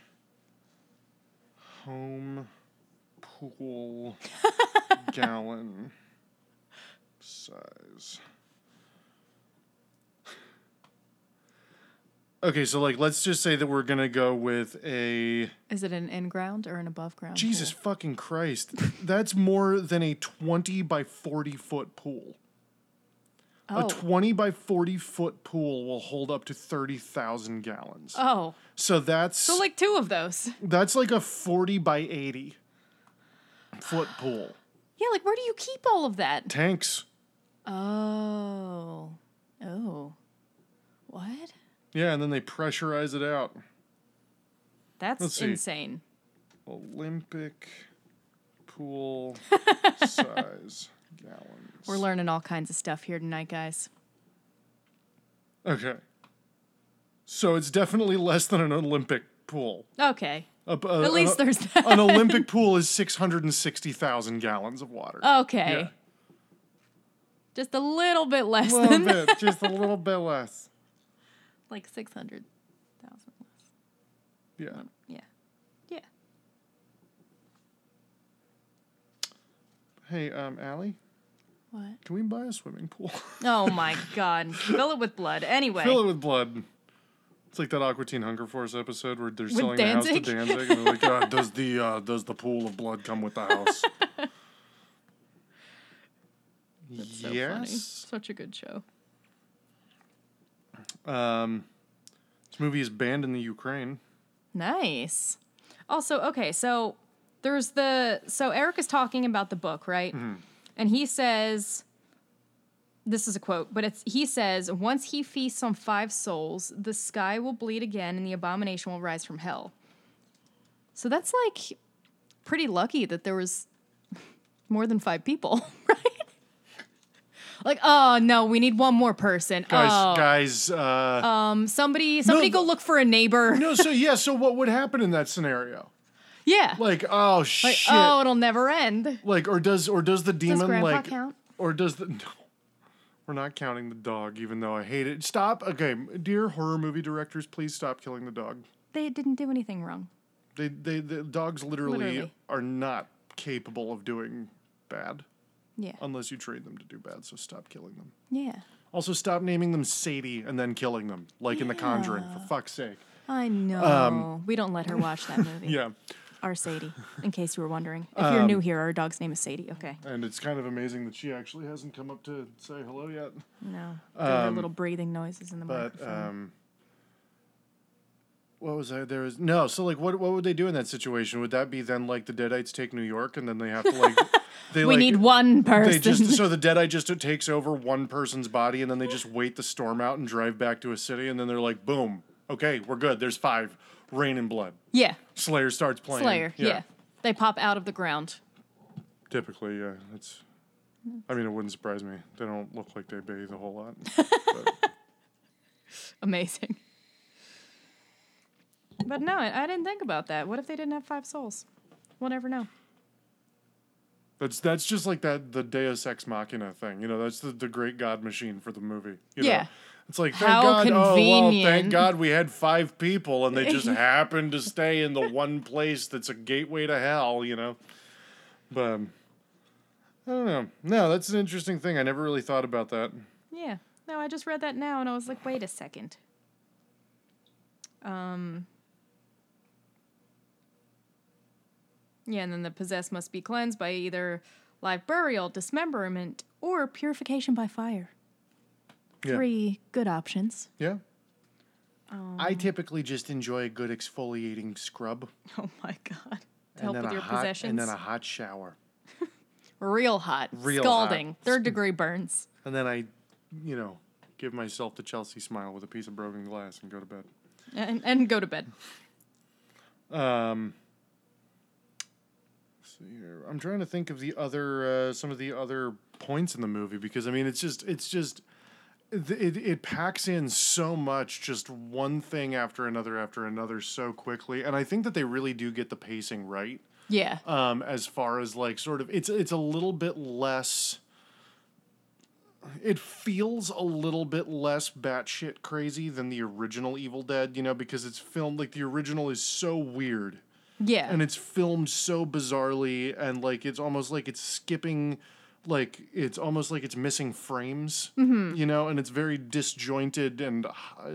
home pool [LAUGHS] gallon size. Okay, so like let's just say that we're gonna go with a Is it an in ground or an above ground? Jesus pool? fucking Christ. That's more than a twenty by forty foot pool. Oh. A 20 by 40 foot pool will hold up to 30,000 gallons. oh. so that's So like two of those. that's like a 40 by 80 foot pool. Yeah, like where do you keep all of that? Tanks. Oh. Oh. What? Yeah, and then they pressurize it out. That's insane. Olympic pool [LAUGHS] size gallons. We're learning all kinds of stuff here tonight, guys. Okay. So it's definitely less than an Olympic pool. Okay. A- a- uh, At least an, there's that. an Olympic [LAUGHS] pool is 660,000 gallons of water. Okay. Yeah. Just a little bit less little than that. just a little [LAUGHS] bit less. like 600,000 less. Yeah. Yeah. Hey, um, Allie, What? can we buy a swimming pool? Oh [LAUGHS] my god. Fill it with blood. Anyway. Fill it with blood. It's like that Aqua Teen Hunger Force episode where they're With selling the house to Danzig? Danzig, and they're like, uh, [LAUGHS] "Does the uh, does the pool of blood come with the house?" [LAUGHS] That's so funny. yes. Such a good show. Um, this movie is banned in the Ukraine. Nice. Also, okay, so there's the so Eric is talking about the book, right? And he says this is a quote, but it's he says, once he feasts on five souls, the sky will bleed again and the abomination will rise from hell. So that's like pretty lucky that there was more than five people, [LAUGHS] right? Like, oh no, we need one more person. Guys, oh, guys. Uh, um, somebody, somebody go look for a neighbor. no, so [LAUGHS] yeah, so what would happen in that scenario? Yeah. Like, oh Like, shit. oh, it'll never end. Like, or does or does the demon Grandpa like, count? or does the [LAUGHS] no? We're not counting the dog, even though I hate it. Stop. Okay, dear horror movie directors, please stop killing the dog. They didn't do anything wrong. They they the dogs literally, Literally. are not capable of doing bad Yeah. unless you train them to do bad. So stop killing them. Yeah. Also, stop naming them Sadie and then killing them, like in The Conjuring. For fuck's sake. I know. we don't let her watch that [LAUGHS] movie. Um, Yeah, Our Sadie, in case you were wondering. If Um, you're new here, our dog's name is Sadie. Okay. and it's kind of amazing that she actually hasn't come up to say hello yet. No. Her little breathing noises in the Um, But microphone. um, what was I? There was no. So like, what what would they do in that situation? Would that be then like the Deadites take New York and then they have to like [LAUGHS] they we like need one person. they just so the [LAUGHS] Deadite just takes over one person's body and then they just wait the storm out and drive back to a city and then they're like, boom, okay, we're good. There's five. Rain and blood. yeah. Slayer starts playing. Slayer. Yeah. They pop out of the ground. Typically, yeah. It's. I mean, it wouldn't surprise me. They don't look like they bathe a whole lot. [LAUGHS] but, Amazing. But no, I, I didn't think about that. What if they didn't have five souls? We'll never know. That's that's just like that the Deus Ex Machina thing. You know, that's the, the great God machine for the movie. You Yeah. Know? It's like thank How God. Oh well, thank. God we had five people and they just [LAUGHS] happened to stay in the one place that's a gateway to hell. You know, but um, I don't know. No, that's an interesting thing. I never really thought about that. Yeah. No, I just read that now and I was like, wait a second. Um Yeah, and then the possessed must be cleansed by either live burial, dismemberment, or purification by fire. Yeah. Three good options. Yeah. Um, I typically just enjoy a good exfoliating scrub. [LAUGHS] Oh my god. to help with your hot, possessions. and then a hot shower, [LAUGHS] Real hot, Real scalding, hot. third degree burns. and then I, you know, give myself the Chelsea smile with a piece of broken glass and go to bed. And, and go to bed. Um, let's see here. I'm trying to think of the other uh, some of the other points in the movie because I mean it's just it's just it, it, packs in so much just one thing after another after another so quickly and I think that they really do get the pacing right Yeah. um as far as like sort of it's it's a little bit less it feels a little bit less batshit crazy than the original Evil Dead, you know, because it's filmed like the original is so weird yeah. and it's filmed so bizarrely and like it's almost like it's skipping like it's almost like it's missing frames you know and it's very disjointed and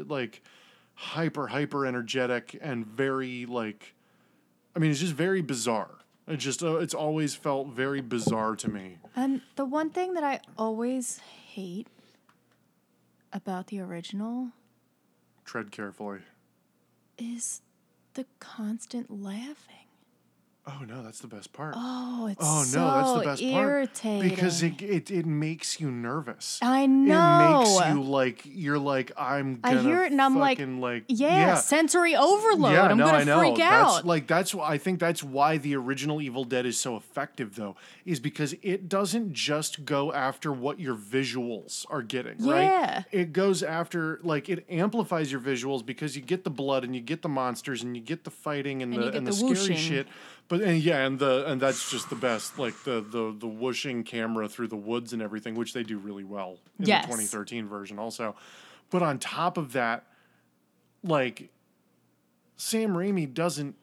like hyper hyper energetic and very like i mean it's just very bizarre. It just uh, it's always felt very bizarre to me. And the one thing that I always hate about the original tread carefully. is the constant laughing. Oh no that's the best part Oh, it's oh no so that's the best irritating. part because it, it it makes you nervous I know. it makes you like you're like I'm. I hear it and I'm like, like yeah, sensory overload. Yeah, I'm no, gonna I know. freak That's out. like that's why I think that's why the original Evil Dead is so effective though, is because it doesn't just go after what your visuals are getting, Yeah. right? It goes after like it amplifies your visuals because you get the blood and you get the monsters and you get the fighting and, And the and the the, scary shit. But and yeah, and the and that's just the best, like the the the whooshing camera through the woods and everything, which they do really well in Yes. the 2013 version also. But on top of that, like Sam Raimi doesn't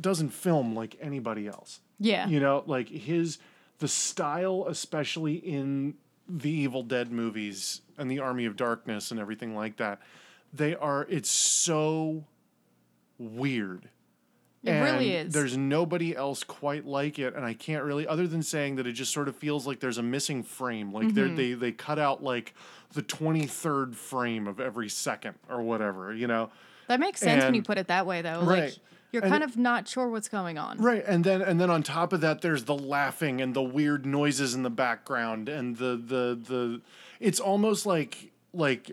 doesn't film like anybody else. yeah. You know, like his the style, especially in the Evil Dead movies and the Army of Darkness and everything like that, they are it's so weird. It really is. There's nobody else quite like it, and I can't really, other than saying that it just sort of feels like there's a missing frame. Like Mm-hmm. they they cut out like the twenty third frame of every second or whatever, you know. That makes sense when you put it that way, though. Right. Like you're And kind of not sure what's going on. Right, and then and then on top of that, there's the laughing and the weird noises in the background, and the the the. It's almost like like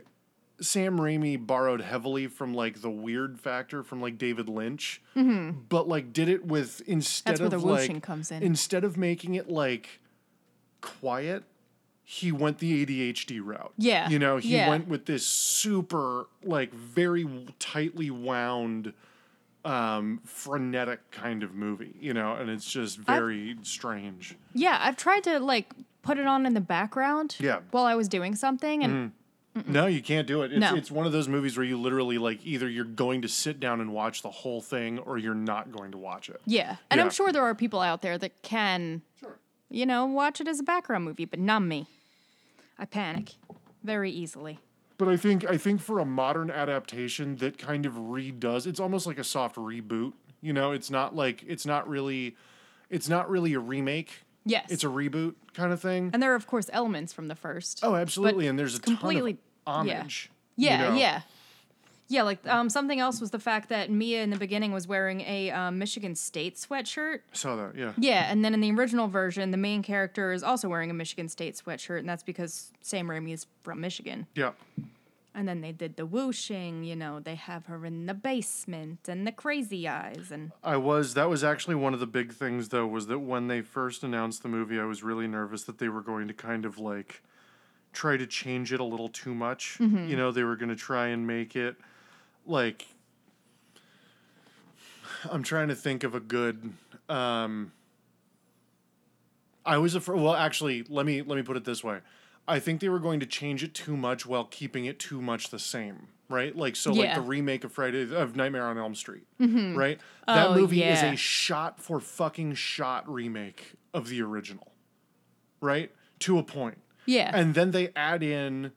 Sam Raimi borrowed heavily from like the weird factor from like David Lynch, but like did it with instead Mm-hmm. Of the like comes in. instead of making it like quiet. He went the ADHD route. Yeah, You know, he yeah. went with this super, like, very tightly wound um, frenetic kind of movie, you know, and it's just very strange. Yeah, I've tried to like put it on in the background. Yeah. While I was doing something, and No, you can't do it. It's, No. it's one of those movies where you literally like either you're going to sit down and watch the whole thing or you're not going to watch it. yeah, and Yeah. I'm sure there are people out there that can, Sure. you know, watch it as a background movie, but not me. I panic very easily. But I think I think for a modern adaptation that kind of redoes, it's almost like a soft reboot. You know, it's not like it's not really, it's not really a remake. Yes. It's a reboot kind of thing. and there are of course elements from the first. Oh, absolutely. And there's a completely- ton yeah. of homage. you Yeah, know? yeah. Yeah, like um, something else was the fact that Mia in the beginning was wearing a um, Michigan State sweatshirt. I saw that. Yeah. Yeah, and then in the original version, the main character is also wearing a Michigan State sweatshirt, and that's because Sam Raimi is from Michigan. Yeah. And then they did the whooshing, you know, they have her in the basement and the crazy eyes and I was. That was actually one of the big things, though, was that when they first announced the movie, I was really nervous that they were going to kind of like try to change it a little too much. Mm-hmm. You know, they were going to try and make it like. I'm trying to think of a good. Um, I was afraid. Well, actually, let me let me put it this way. I think they were going to change it too much while keeping it too much the same, right? Like so, like the remake of Friday of Nightmare on Elm Street, mm-hmm. right? That Oh, movie is a shot for fucking shot remake of the original, right? To a point, yeah. and then they add in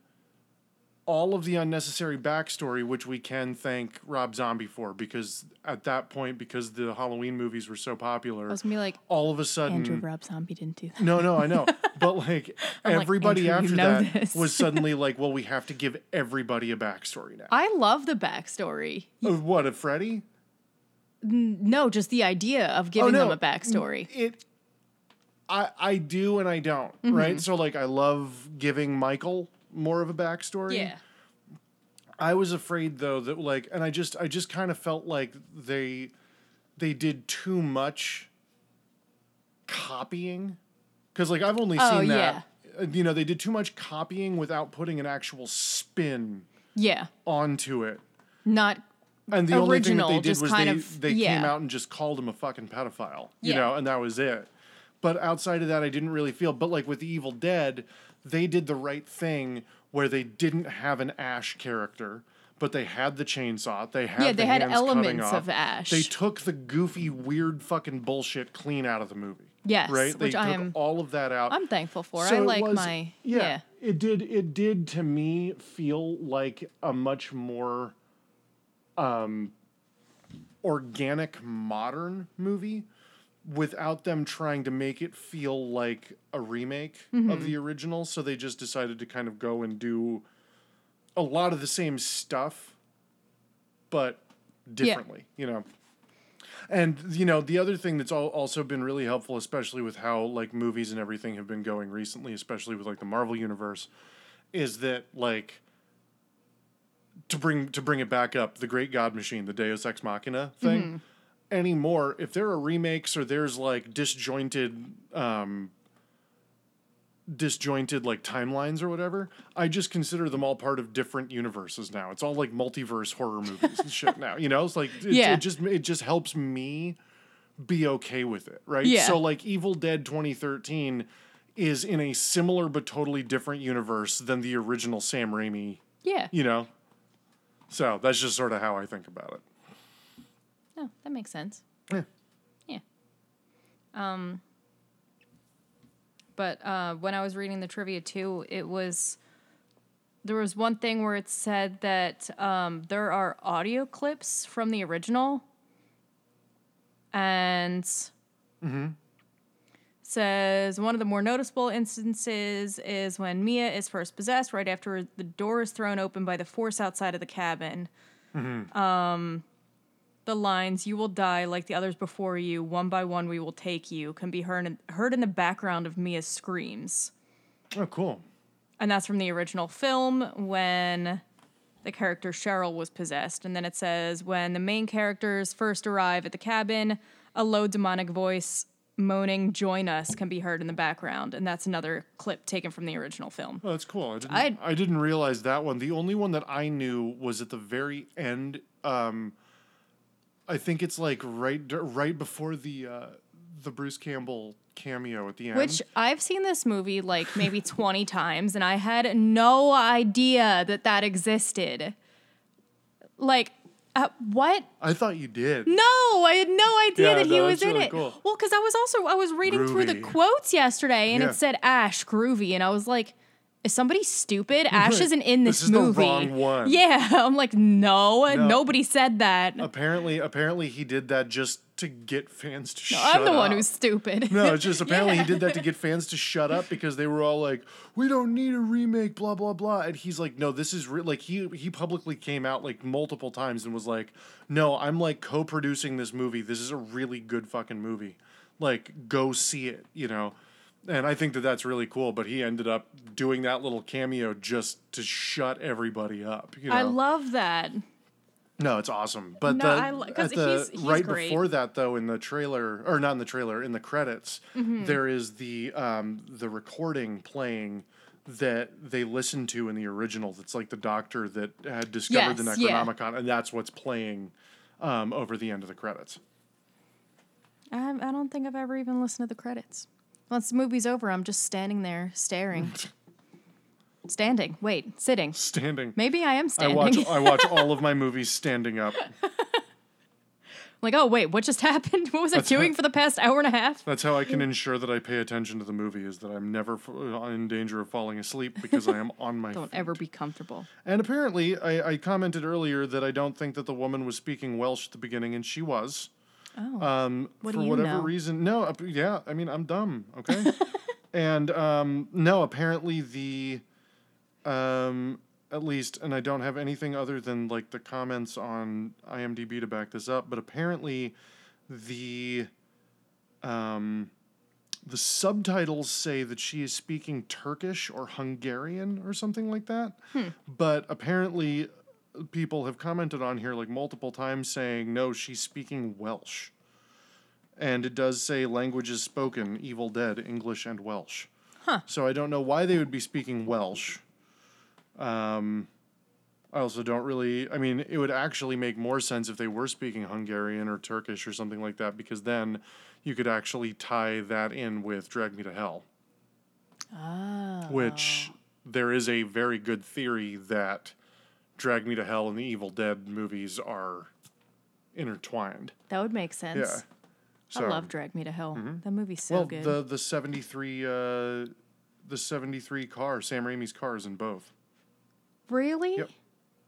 all of the unnecessary backstory, which we can thank Rob Zombie for, because at that point, because the Halloween movies were so popular, I was gonna be like, all of a sudden, Andrew Rob Zombie didn't do that. no, no, I know. [LAUGHS] But like I'm like, everybody you after know that this. was suddenly [LAUGHS] like, well, we have to give everybody a backstory now. I love the backstory. Of what, of Freddy? No, just the idea of giving no. them a backstory. it I I do and I don't, Mm-hmm. right? So like I love giving Michael more of a backstory. Yeah. I was afraid though that like and I just I just kind of felt like they they did too much copying cuz like I've only Oh, seen that uh, you know they did too much copying without putting an actual spin Yeah. onto it. Not And the only thing that they did was they, of- they came out and just called him a fucking pedophile, you Yeah. know, and that was it. But outside of that, I didn't really feel. But like with the Evil Dead, they did the right thing where they didn't have an Ash character, but they had the chainsaw. They had Yeah, the they had hands elements of Ash. They took the goofy, weird, fucking bullshit clean out of the movie. Yes, right. which they I took am- all of that out. I'm thankful for. So I like was- my yeah, yeah. It did. It did to me feel like a much more um, organic, modern movie, without them trying to make it feel like a remake Mm-hmm. of the original. So they just decided to kind of go and do a lot of the same stuff, but differently. You know. And you know the other thing that's al- also been really helpful, especially with how like movies and everything have been going recently, especially with like the Marvel universe, is that like to bring to bring it back up, the Great God Machine, the Deus Ex Machina thing. Anymore, if there are remakes or there's like disjointed, um, disjointed like timelines or whatever, I just consider them all part of different universes now. It's all like multiverse horror movies and shit now. You know, it's like it, Yeah. it just it just helps me be okay with it, right? Yeah. So like Evil Dead 2013 is in a similar but totally different universe than the original Sam Raimi, Yeah. you know. So that's just sort of how I think about it. Oh, that makes sense. Yeah. Yeah. Um but uh when I was reading the trivia too, it was there was one thing where it said that um there are audio clips from the original and says one of the more noticeable instances is when Mia is first possessed right after the door is thrown open by the force outside of the cabin the lines "You will die like the others before you. One by one, we will take you." Can be heard in, heard in the background of Mia's screams, Oh, cool. and that's from the original film when the character Cheryl was possessed. And then it says when the main characters first arrive at the cabin, a low demonic voice moaning "Join us" can be heard in the background, and that's another clip taken from the original film. Oh, that's cool. I didn't. I- I, didn't realize that one. The only one that I knew was at the very end. Um, I think it's like right right before the uh, the Bruce Campbell cameo at the end. Which I've seen this movie like maybe 20 times and I had no idea that that existed. Like, uh, what? I thought you did. No, I had no idea Yeah, that he was in really it. cool. Well, because I was also I was reading through the quotes yesterday and Yeah. it said Ash Groovy and I was like, is somebody stupid? [LAUGHS] Ash isn't in this, This is the movie. wrong one. Yeah, [LAUGHS] I'm like, no, nobody said that. Apparently, apparently he did that just to get fans to shut up. I'm the one who's stupid. No, it's just [LAUGHS] apparently Yeah. he did that to get fans to shut up because they were all like, "We don't need a remake," blah blah blah. And he's like, "No, this is re-. like he he publicly came out like multiple times and was like, "No, I'm like co-producing this movie. This is a really good fucking movie. Like, go see it." You know. And I think that that's really cool. But he ended up doing that little cameo just to shut everybody up. You know? I love that. No, it's awesome. But No, the, at the he's- he's right great. before that, though, in the trailer or not in the trailer, in the credits, Mm-hmm. there is the um, the recording playing that they listened to in the original. That's like the doctor that had discovered the Yes, yeah. Necronomicon, and that's what's playing um, over the end of the credits. I, I don't think I've ever even listened to the credits. Once the movie's over, I'm just standing there staring. [LAUGHS] standing. Wait, sitting. Standing. Maybe I am standing. I standing. watch I watch [LAUGHS] all of my movies standing up. [LAUGHS] like, oh wait, what just happened? What was I doing how- for the past hour and a half? That's how I can ensure that I pay attention to the movie. Is that I'm never f- uh, in danger of falling asleep because I am on my. Don't feet. ever be comfortable. And apparently, I, I commented earlier that I don't think that the woman was speaking Welsh at the beginning, and she was. Oh. Um, What for do you whatever know? reason, no, uh, yeah, I mean, I'm dumb, okay. [LAUGHS] and um, no, apparently the, um, at least, and I don't have anything other than like the comments on IMDb to back this up, but apparently the um the subtitles say that she is speaking Turkish or Hungarian or something like that. But apparently people have commented on here like multiple times saying no, she's speaking Welsh. And it does say languages spoken, Evil Dead, English and Welsh. Huh. So I don't know why they would be speaking Welsh. Um, I also don't really. I mean, it would actually make more sense if they were speaking Hungarian or Turkish or something like that, because then you could actually tie that in with Drag Me to Hell. Ah. Which there is a very good theory that Drag Me to Hell and the Evil Dead movies are intertwined. That would make sense. Yeah. I love Drag Me to Hell. That movie's so well, good. the the seventy three uh, the seventy three car, Sam Raimi's car is in both. really? Yep.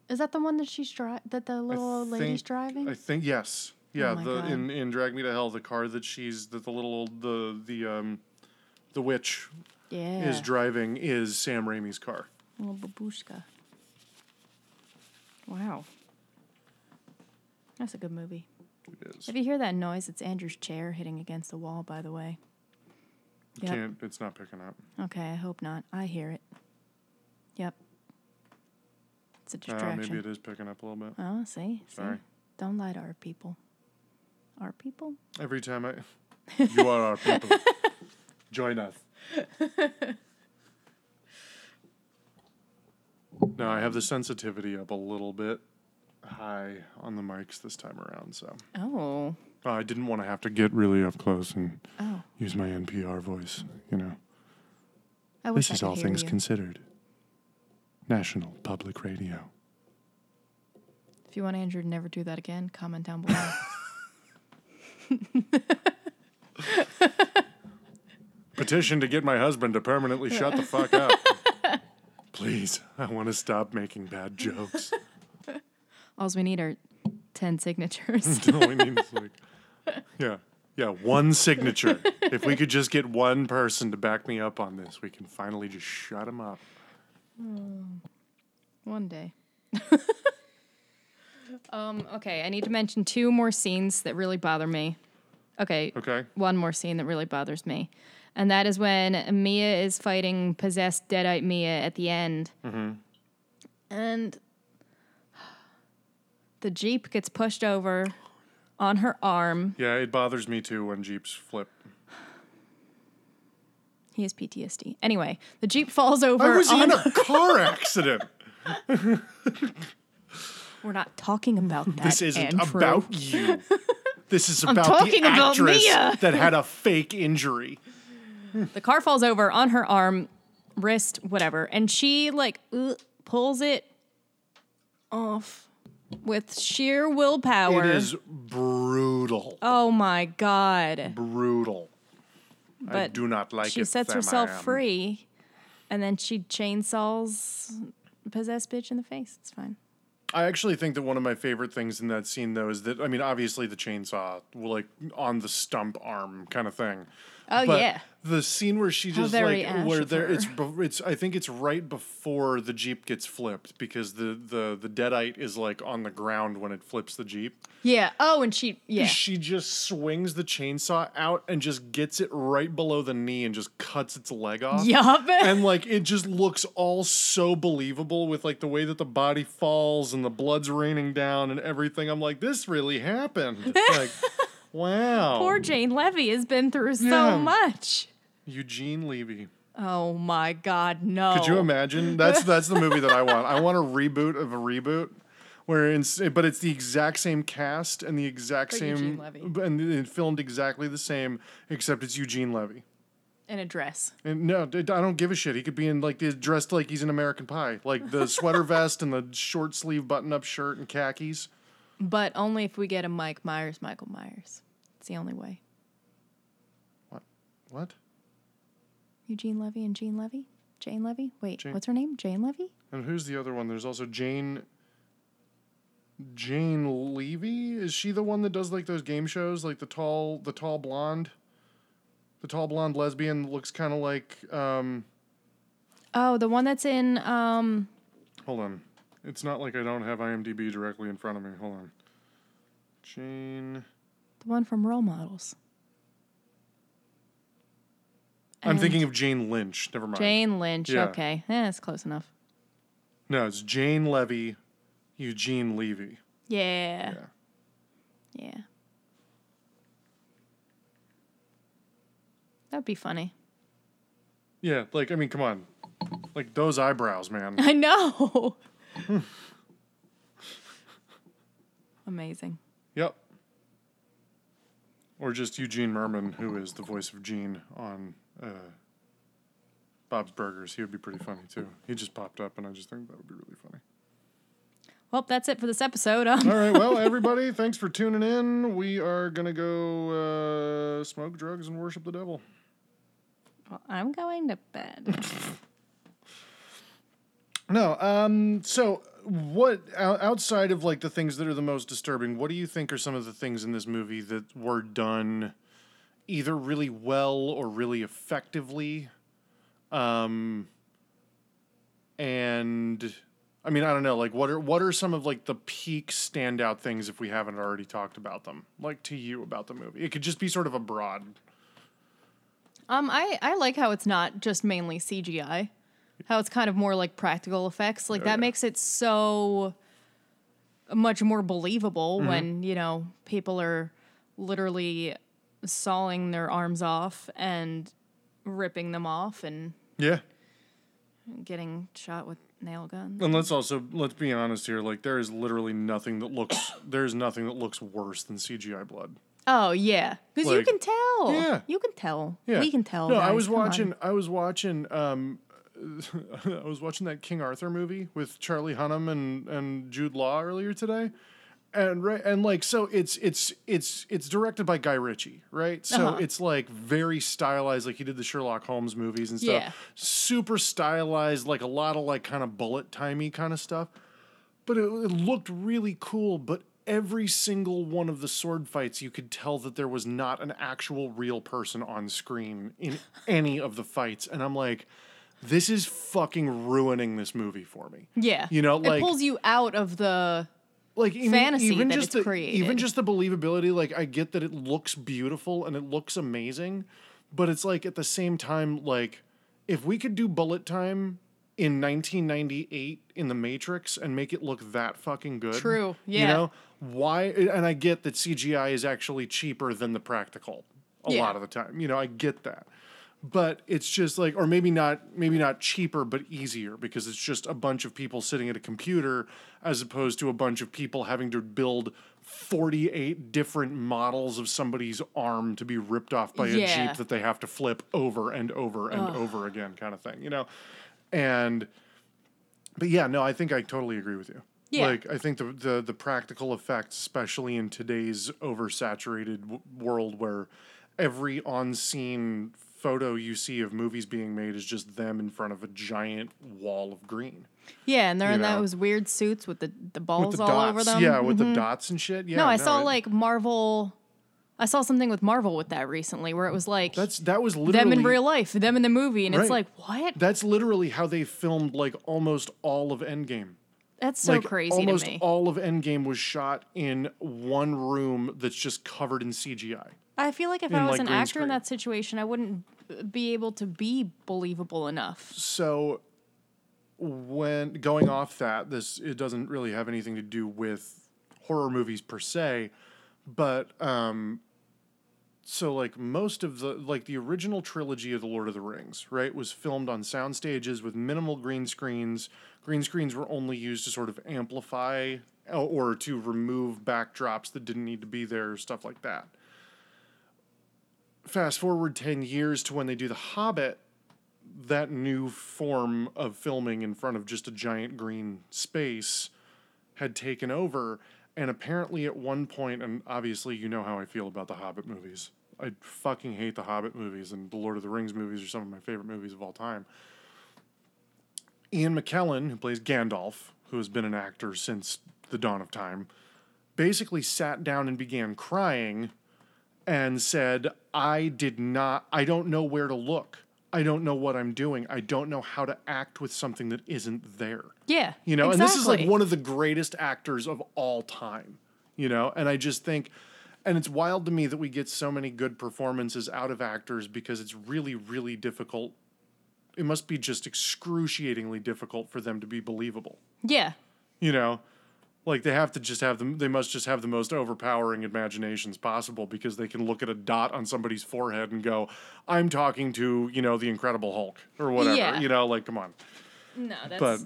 Is that the one that she's dri- that the little old lady's driving? I think yes. Yeah, Oh the God. in in Drag Me to Hell, the car that she's that the little old the the um the witch yeah. is driving is Sam Raimi's car. little babushka. Wow. That's a good movie. It is. If you hear that noise, it's Andrew's chair hitting against the wall, by the way. You Yep. Can't it's not picking up. Okay, I hope not. I hear it. Yep. It's a Uh, distraction. maybe it is picking up a little bit. Oh, see? see? Sorry. Don't lie to our people. Our people? Every time I [LAUGHS] You are our people. [LAUGHS] Join us. [LAUGHS] No, I have the sensitivity up a little bit high on the mics this time around, so Oh. Uh, I didn't want to have to get really up close and Oh. use my NPR voice, you know. I wish This I is all things you. considered. National Public Radio. If you want Andrew to never do that again, comment down below. [LAUGHS] [LAUGHS] Petition to get my husband to permanently shut the fuck up. [LAUGHS] Please, I want to stop making bad jokes. [LAUGHS] All we need are 10 signatures. [LAUGHS] All we need is [LAUGHS] like, yeah, yeah, one signature. If we could just get one person to back me up on this, we can finally just shut him up. One day. um, okay, I need to mention two more scenes that really bother me. Okay, Okay. one more scene that really bothers me. And that is when Mia is fighting possessed Deadite Mia at the end. Mm-hmm. And the Jeep gets pushed over on her arm. Yeah, it bothers me too when Jeeps flip. He has PTSD. Anyway, the Jeep falls over. I was on in a [LAUGHS] car accident. [LAUGHS] We're not talking about that. This isn't Andrew. about you. [LAUGHS] This is about talking the about actress Mia. that had a fake injury. The car falls over on her arm, wrist, whatever, and she like uh, pulls it off with sheer willpower. It is brutal. Oh my god! Brutal. I But do not like she it. sets herself free, and then she chainsaws possessed bitch in the face. It's fine. I actually think that one of my favorite things in that scene, though, is that I mean, obviously the chainsaw, like on the stump arm kind of thing. Oh But yeah. the scene where she just very like where there it's it's I think it's right before the jeep gets flipped because the the the deadite is like on the ground when it flips the jeep. Yeah. Oh, and she yeah. She just swings the chainsaw out and just gets it right below the knee and just cuts its leg off. Yup. [LAUGHS] And like it just looks all so believable with like the way that the body falls and the blood's raining down and everything. I'm like, this really happened. [LAUGHS] like, wow. Poor Jane Levy has been through so Yeah. much. Eugene Levy. Oh my God, no. Could you imagine? That's that's the movie that I want. I want a reboot of a reboot, where in, but it's the exact same cast and the exact But same Eugene Levy. and it filmed exactly the same, except it's Eugene Levy. In a dress. And no, d- I don't give a shit. He could be in like the dressed like he's in American Pie, like the sweater vest and the short sleeve button up shirt and khakis. But only if we get a Mike Myers, Michael Myers. It's the only way. What? What? Eugene Levy and Jean Levy? Jane Levy? Wait, Jane- what's her name? Jane Levy? And who's the other one? There's also Jane. Jane Levy is she the one that does like those game shows, like the tall, the tall blonde, the tall blonde lesbian looks kind of like. um Oh, the one that's in um Hold Hold on. It's not like I don't have IMDb directly in front of me. Hold on. Jane. The one from Role Models. I'm And thinking of Jane Lynch. Never mind. Jane Lynch. Yeah. Okay, yeah, that's close enough. No, it's Jane Levy, Eugene Levy. Yeah. Yeah. Yeah. That'd be funny. Yeah, like I mean, come on, like those eyebrows, man. [LAUGHS] I know. [LAUGHS] Amazing. yep. Or just Eugene Mirman, who is the voice of Gene on uh, Bob's Burgers. He would be pretty funny too. He just popped up, and I just think that would be really funny. Well, that's it for this episode. Um, All right, well, [LAUGHS] everybody, thanks for tuning in. We are gonna go uh, smoke drugs and worship the devil. Well, I'm going to bed. [LAUGHS] No, um, so what outside of like the things that are the most disturbing, what do you think are some of the things in this movie that were done either really well or really effectively? Um, and I mean, I don't know, like what are what are some of like the peak standout things if we haven't already talked about them? Like to you about the movie. It could just be sort of a broad um, I, I like how it's not just mainly CGI. How it's kind of more like practical effects. Like that yeah. makes it so much more believable Mm-hmm. when, you know, people are literally sawing their arms off and ripping them off and Yeah. getting shot with nail guns. And let's also let's be honest here. Like there is literally nothing that looks there's nothing that looks worse than CGI blood. Oh yeah, because you can tell. Yeah. you can tell. Yeah, we can tell. No, I was come on. watching. I was watching. Um, [LAUGHS] I was watching that King Arthur movie with Charlie Hunnam and and Jude Law earlier today, and right and like so it's it's it's it's directed by Guy Ritchie, right? So Uh-huh. it's like very stylized, like he did the Sherlock Holmes movies and stuff. Yeah. Super stylized, like a lot of like kind of bullet timey kind of stuff. But it, it looked really cool. But every single one of the sword fights, you could tell that there was not an actual real person on screen in [LAUGHS] any of the fights. And I'm like, this is fucking ruining this movie for me. Yeah, You know, like- it pulls you out of the. like even, fantasy even that just it's the, created. even just the believability like i get that it looks beautiful and it looks amazing but it's like at the same time like if we could do bullet time in 1998 in the matrix and make it look that fucking good True, Yeah. you know why and i get that cgi is actually cheaper than the practical a Yeah. lot of the time you know i get that but it's just like or maybe not maybe not cheaper but easier because it's just a bunch of people sitting at a computer as opposed to a bunch of people having to build 48 different models of somebody's arm to be ripped off by a Yeah. jeep that they have to flip over and over and over again kind of thing you know and but yeah no i think i totally agree with you Yeah. like i think the the, the practical effects especially in today's oversaturated w- world where every on-scene photo you see of movies being made is just them in front of a giant wall of green Yeah, and they're You in know. those weird suits with the the balls the all dots over them. Mm-hmm. yeah with the dots and shit yeah no, I saw it- like Marvel. I saw something with Marvel with that recently, where it was like that's that was literally them in real life, them in the movie, and it's like what? that's literally how they filmed like almost all of endgame That's so like crazy almost to me. all of Endgame was shot in one room that's just covered in CGI. I feel like if in, I was like, an actor in that situation, I wouldn't be able to be believable enough. So when going off that, this it doesn't really have anything to do with horror movies per se, but um so like most of the like the original trilogy of the Lord of the Rings, right, was filmed on sound stages with minimal green screens. Green screens were only used to sort of amplify or to remove backdrops that didn't need to be there, stuff like that. Fast forward 10 years to when they do The Hobbit, that new form of filming in front of just a giant green space had taken over. And apparently, at one point, and obviously, you know how I feel about the Hobbit movies. I fucking hate the Hobbit movies, and the Lord of the Rings movies are some of my favorite movies of all time. Ian McKellen, who plays Gandalf, who has been an actor since the dawn of time, basically sat down and began crying and said, I did not, I don't know where to look. I don't know what I'm doing. I don't know how to act with something that isn't there. Yeah. You know, and this is like one of the greatest actors of all time. You know, and I just think and it's wild to me that we get so many good performances out of actors because it's really really difficult. It must be just excruciatingly difficult for them to be believable. Yeah. You know, like they have to just have them they must just have the most overpowering imaginations possible because they can look at a dot on somebody's forehead and go, "I'm talking to, you know, the incredible Hulk or whatever." Yeah. You know, like come on. No, that's But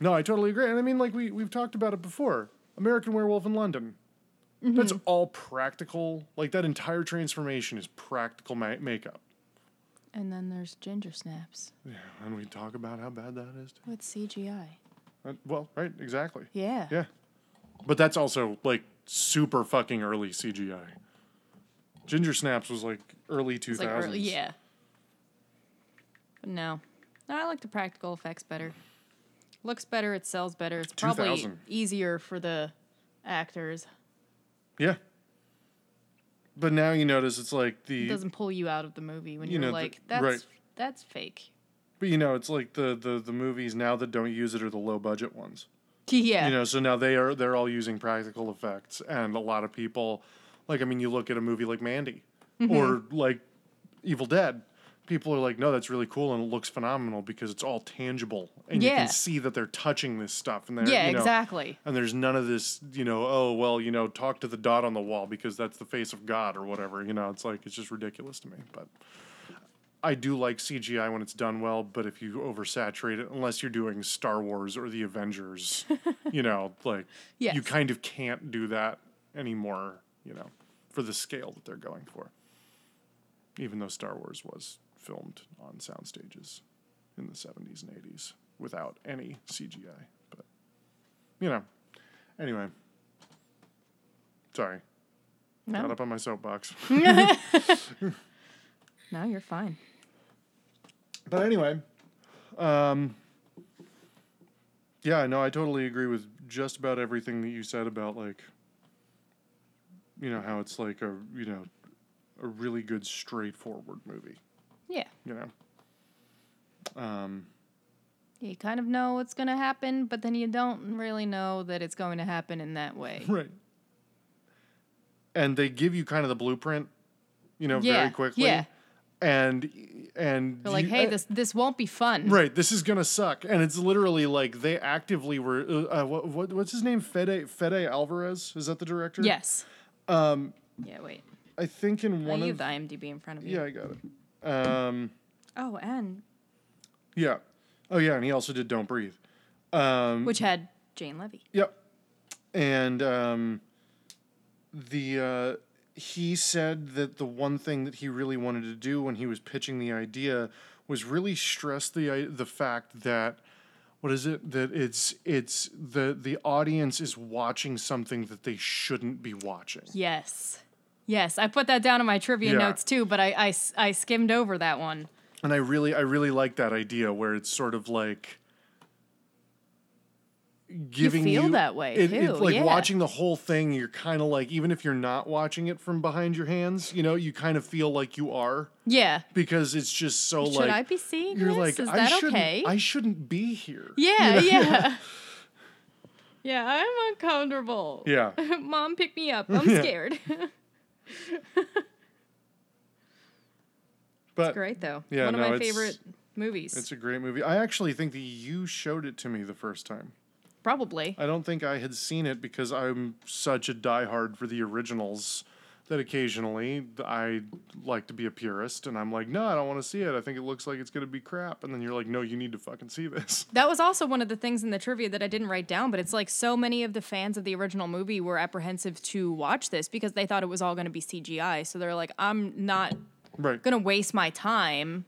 no, I totally agree. And I mean, like we we've talked about it before. American Werewolf in London. Mm-hmm. That's all practical. Like that entire transformation is practical ma- makeup. And then there's ginger snaps Yeah, and we talk about how bad that is. Too. with CGI. Uh, Well, right, exactly. Yeah. Yeah, but that's also like super fucking early CGI. Ginger Snaps was like early two It's like early, yeah. But no. No, I like the practical effects better. Looks better, it sells better. It's probably 2000. easier for the actors. yeah. But now you notice it's like the It doesn't pull you out of the movie when You are know, like, that's right. that's fake. But you know, it's like the the the movies now that don't use it are the low budget ones. [LAUGHS] Yeah. You know, so now they are they're all using practical effects, and a lot of people, like I mean, you look at a movie like Mandy Mm-hmm. or like Evil Dead. People are like, no, that's really cool and it looks phenomenal because it's all tangible and you can see that they're touching this stuff and they're yeah, you know, exactly. and there's none of this, you know, oh well, you know, talk to the dot on the wall because that's the face of God or whatever. You know, it's like it's just ridiculous to me. But I do like CGI when it's done well, but if you oversaturate it, unless you're doing Star Wars or the Avengers, [LAUGHS] you know, like you kind of can't do that anymore, you know, for the scale that they're going for. Even though Star Wars was filmed on sound stages in the 70s and 80s without any CGI. But, you know, anyway. Sorry. Got up on my soapbox. [LAUGHS] [LAUGHS] no, you're fine. But anyway, um, yeah, no, I totally agree with just about everything that you said about like, you know, how it's like a you know, a really good straightforward movie. Yeah. You know, um, You kind of know what's going to happen, but then you don't really know that it's going to happen in that way. [LAUGHS] right. And they give you kind of the blueprint, you know, Yeah, very quickly. yeah. And and They're like, you- hey, uh, this this won't be fun. Right, this is gonna suck, and it's literally like they actively were. Uh, uh, what, what what's his name? Fede Fede Alvarez is that the director? Yes. Um. Yeah. Wait. I think in I one you of the IMDb in front of you. yeah, I got it. Um, Oh, and yeah, oh yeah, and he also did Don't Breathe. Um, which had Jane Levy. Yep. And um, the uh, he said that the one thing that he really wanted to do when he was pitching the idea was really stress the the fact that what is it that it's it's the the audience is watching something that they shouldn't be watching. Yes. Yes, I put that down in my trivia Yeah. notes too, but I I skimmed over that one. And I really I really like that idea where it's sort of like giving feel you that way, it, too, It's like yeah. watching the whole thing. You're kind of like even if you're not watching it from behind your hands, you know, you kind of feel like you are Yeah. because it's just so Should like I be seeing you're this? like Is I that shouldn't okay? I shouldn't be here. yeah, yeah. [LAUGHS] yeah, I'm uncomfortable. Yeah. [LAUGHS] Mom, pick me up. [LAUGHS] I'm Yeah. scared. But it's Great though. Yeah, one of my favorite movies. it's a great movie. I actually think that you showed it to me the first time. Probably. I don't think I had seen it because I'm such a diehard for the originals that occasionally I like to be a purist and I'm like, no, I don't want to see it. I think it looks like it's going to be crap. And then you're like, no, you need to fucking see this. [LAUGHS] That was also one of the things in the trivia that I didn't write down, but it's like so many of the fans of the original movie were apprehensive to watch this because they thought it was all going to be CGI. So they're like, I'm not Right. going to waste my time.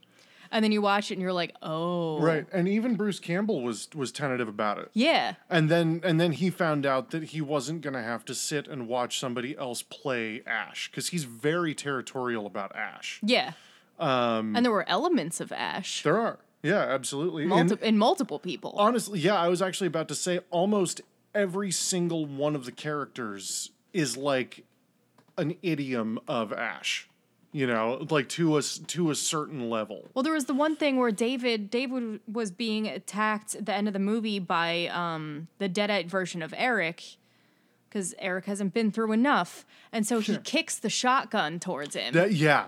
And then you watch it and you're like, oh. Right. And even Bruce Campbell was was tentative about it. Yeah. And then and then he found out that he wasn't going to have to sit and watch somebody else play Ash cuz he's very territorial about Ash. Yeah. Um, and there were elements of Ash There are. Yeah, absolutely. multi- in multiple people. honestly, yeah, I was actually about to say almost every single one of the characters is like an idiom of Ash. You know, like to a to a certain level. Well, there was the one thing where David David was being attacked at the end of the movie by um, the Deadite version of Eric, because Eric hasn't been through enough, and so he kicks the shotgun towards him. That yeah.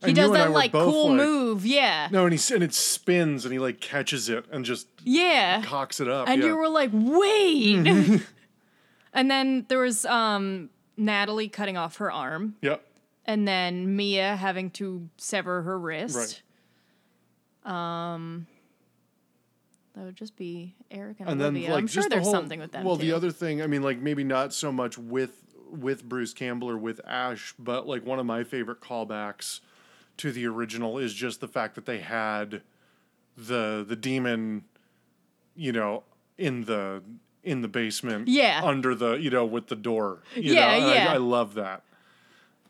he And does you and I that like cool like- move, yeah, No, and he and it spins and he like catches it and just yeah. cocks it up. and yeah. you were like, wait. [LAUGHS] and then there was um, Natalie cutting off her arm, Yep. And then Mia having to sever her wrist. Right. Um, that would just be Eric and, and then like I'm sure the there's whole- something with them Well, too. the other thing, I mean, like maybe not so much with with Bruce Campbell or with Ash, but like one of my favorite callbacks to the original is just the fact that they had the the demon, you know, in the in the basement, Yeah. under the you know with the door, you Yeah, know? yeah. I, I love that.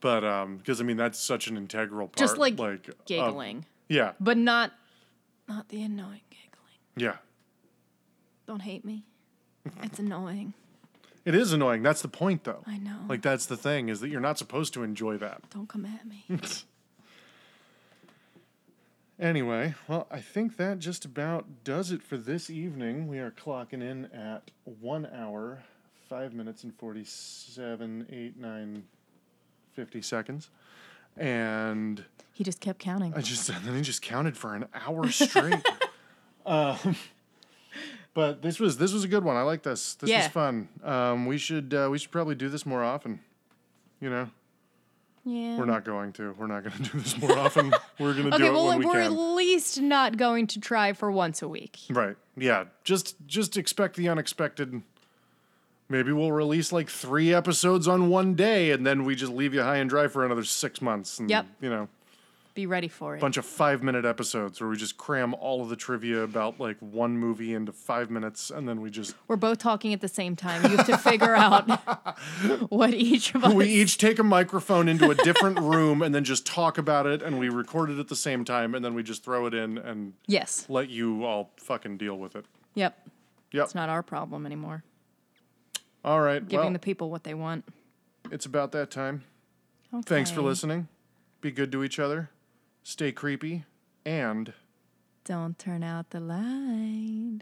But um, because I mean that's such an integral part, just like, like giggling, yeah, but not not the annoying giggling. yeah. Don't hate me. It's annoying. It is annoying. That's the point, though. I know. Like that's the thing is that you're not supposed to enjoy that. Don't come at me. [LAUGHS] Anyway, well, I think that just about does it for this evening. We are clocking in at one hour, five minutes and 47, eight, nine, 50 seconds. And he just kept counting. I just, and then he just counted for an hour straight. [LAUGHS] um, but this was, this was a good one. I like this. This was fun. Um, we should, uh, we should probably do this more often. You know, yeah. we're not going to. We're not going to do this more often. [LAUGHS] We're going to do Okay, it well, when we we're can. at least not going to try for once a week. Right. Yeah. Just just expect the unexpected. Maybe we'll release like three episodes on one day, and then we just leave you high and dry for another six months. And, Yep. You know, Be ready for it. bunch of five minute episodes where we just cram all of the trivia about like one movie into five minutes, and then we just We're both talking at the same time. You have to figure out [LAUGHS] what each of us. we each take a microphone into a different room and then just talk about it, and we record it at the same time, and then we just throw it in and Yes. let you all fucking deal with it. Yep. Yep. It's not our problem anymore. All right. Giving well, the people what they want. it's about that time. Thanks for listening. Be good to each other. Stay creepy. And Don't turn out the light.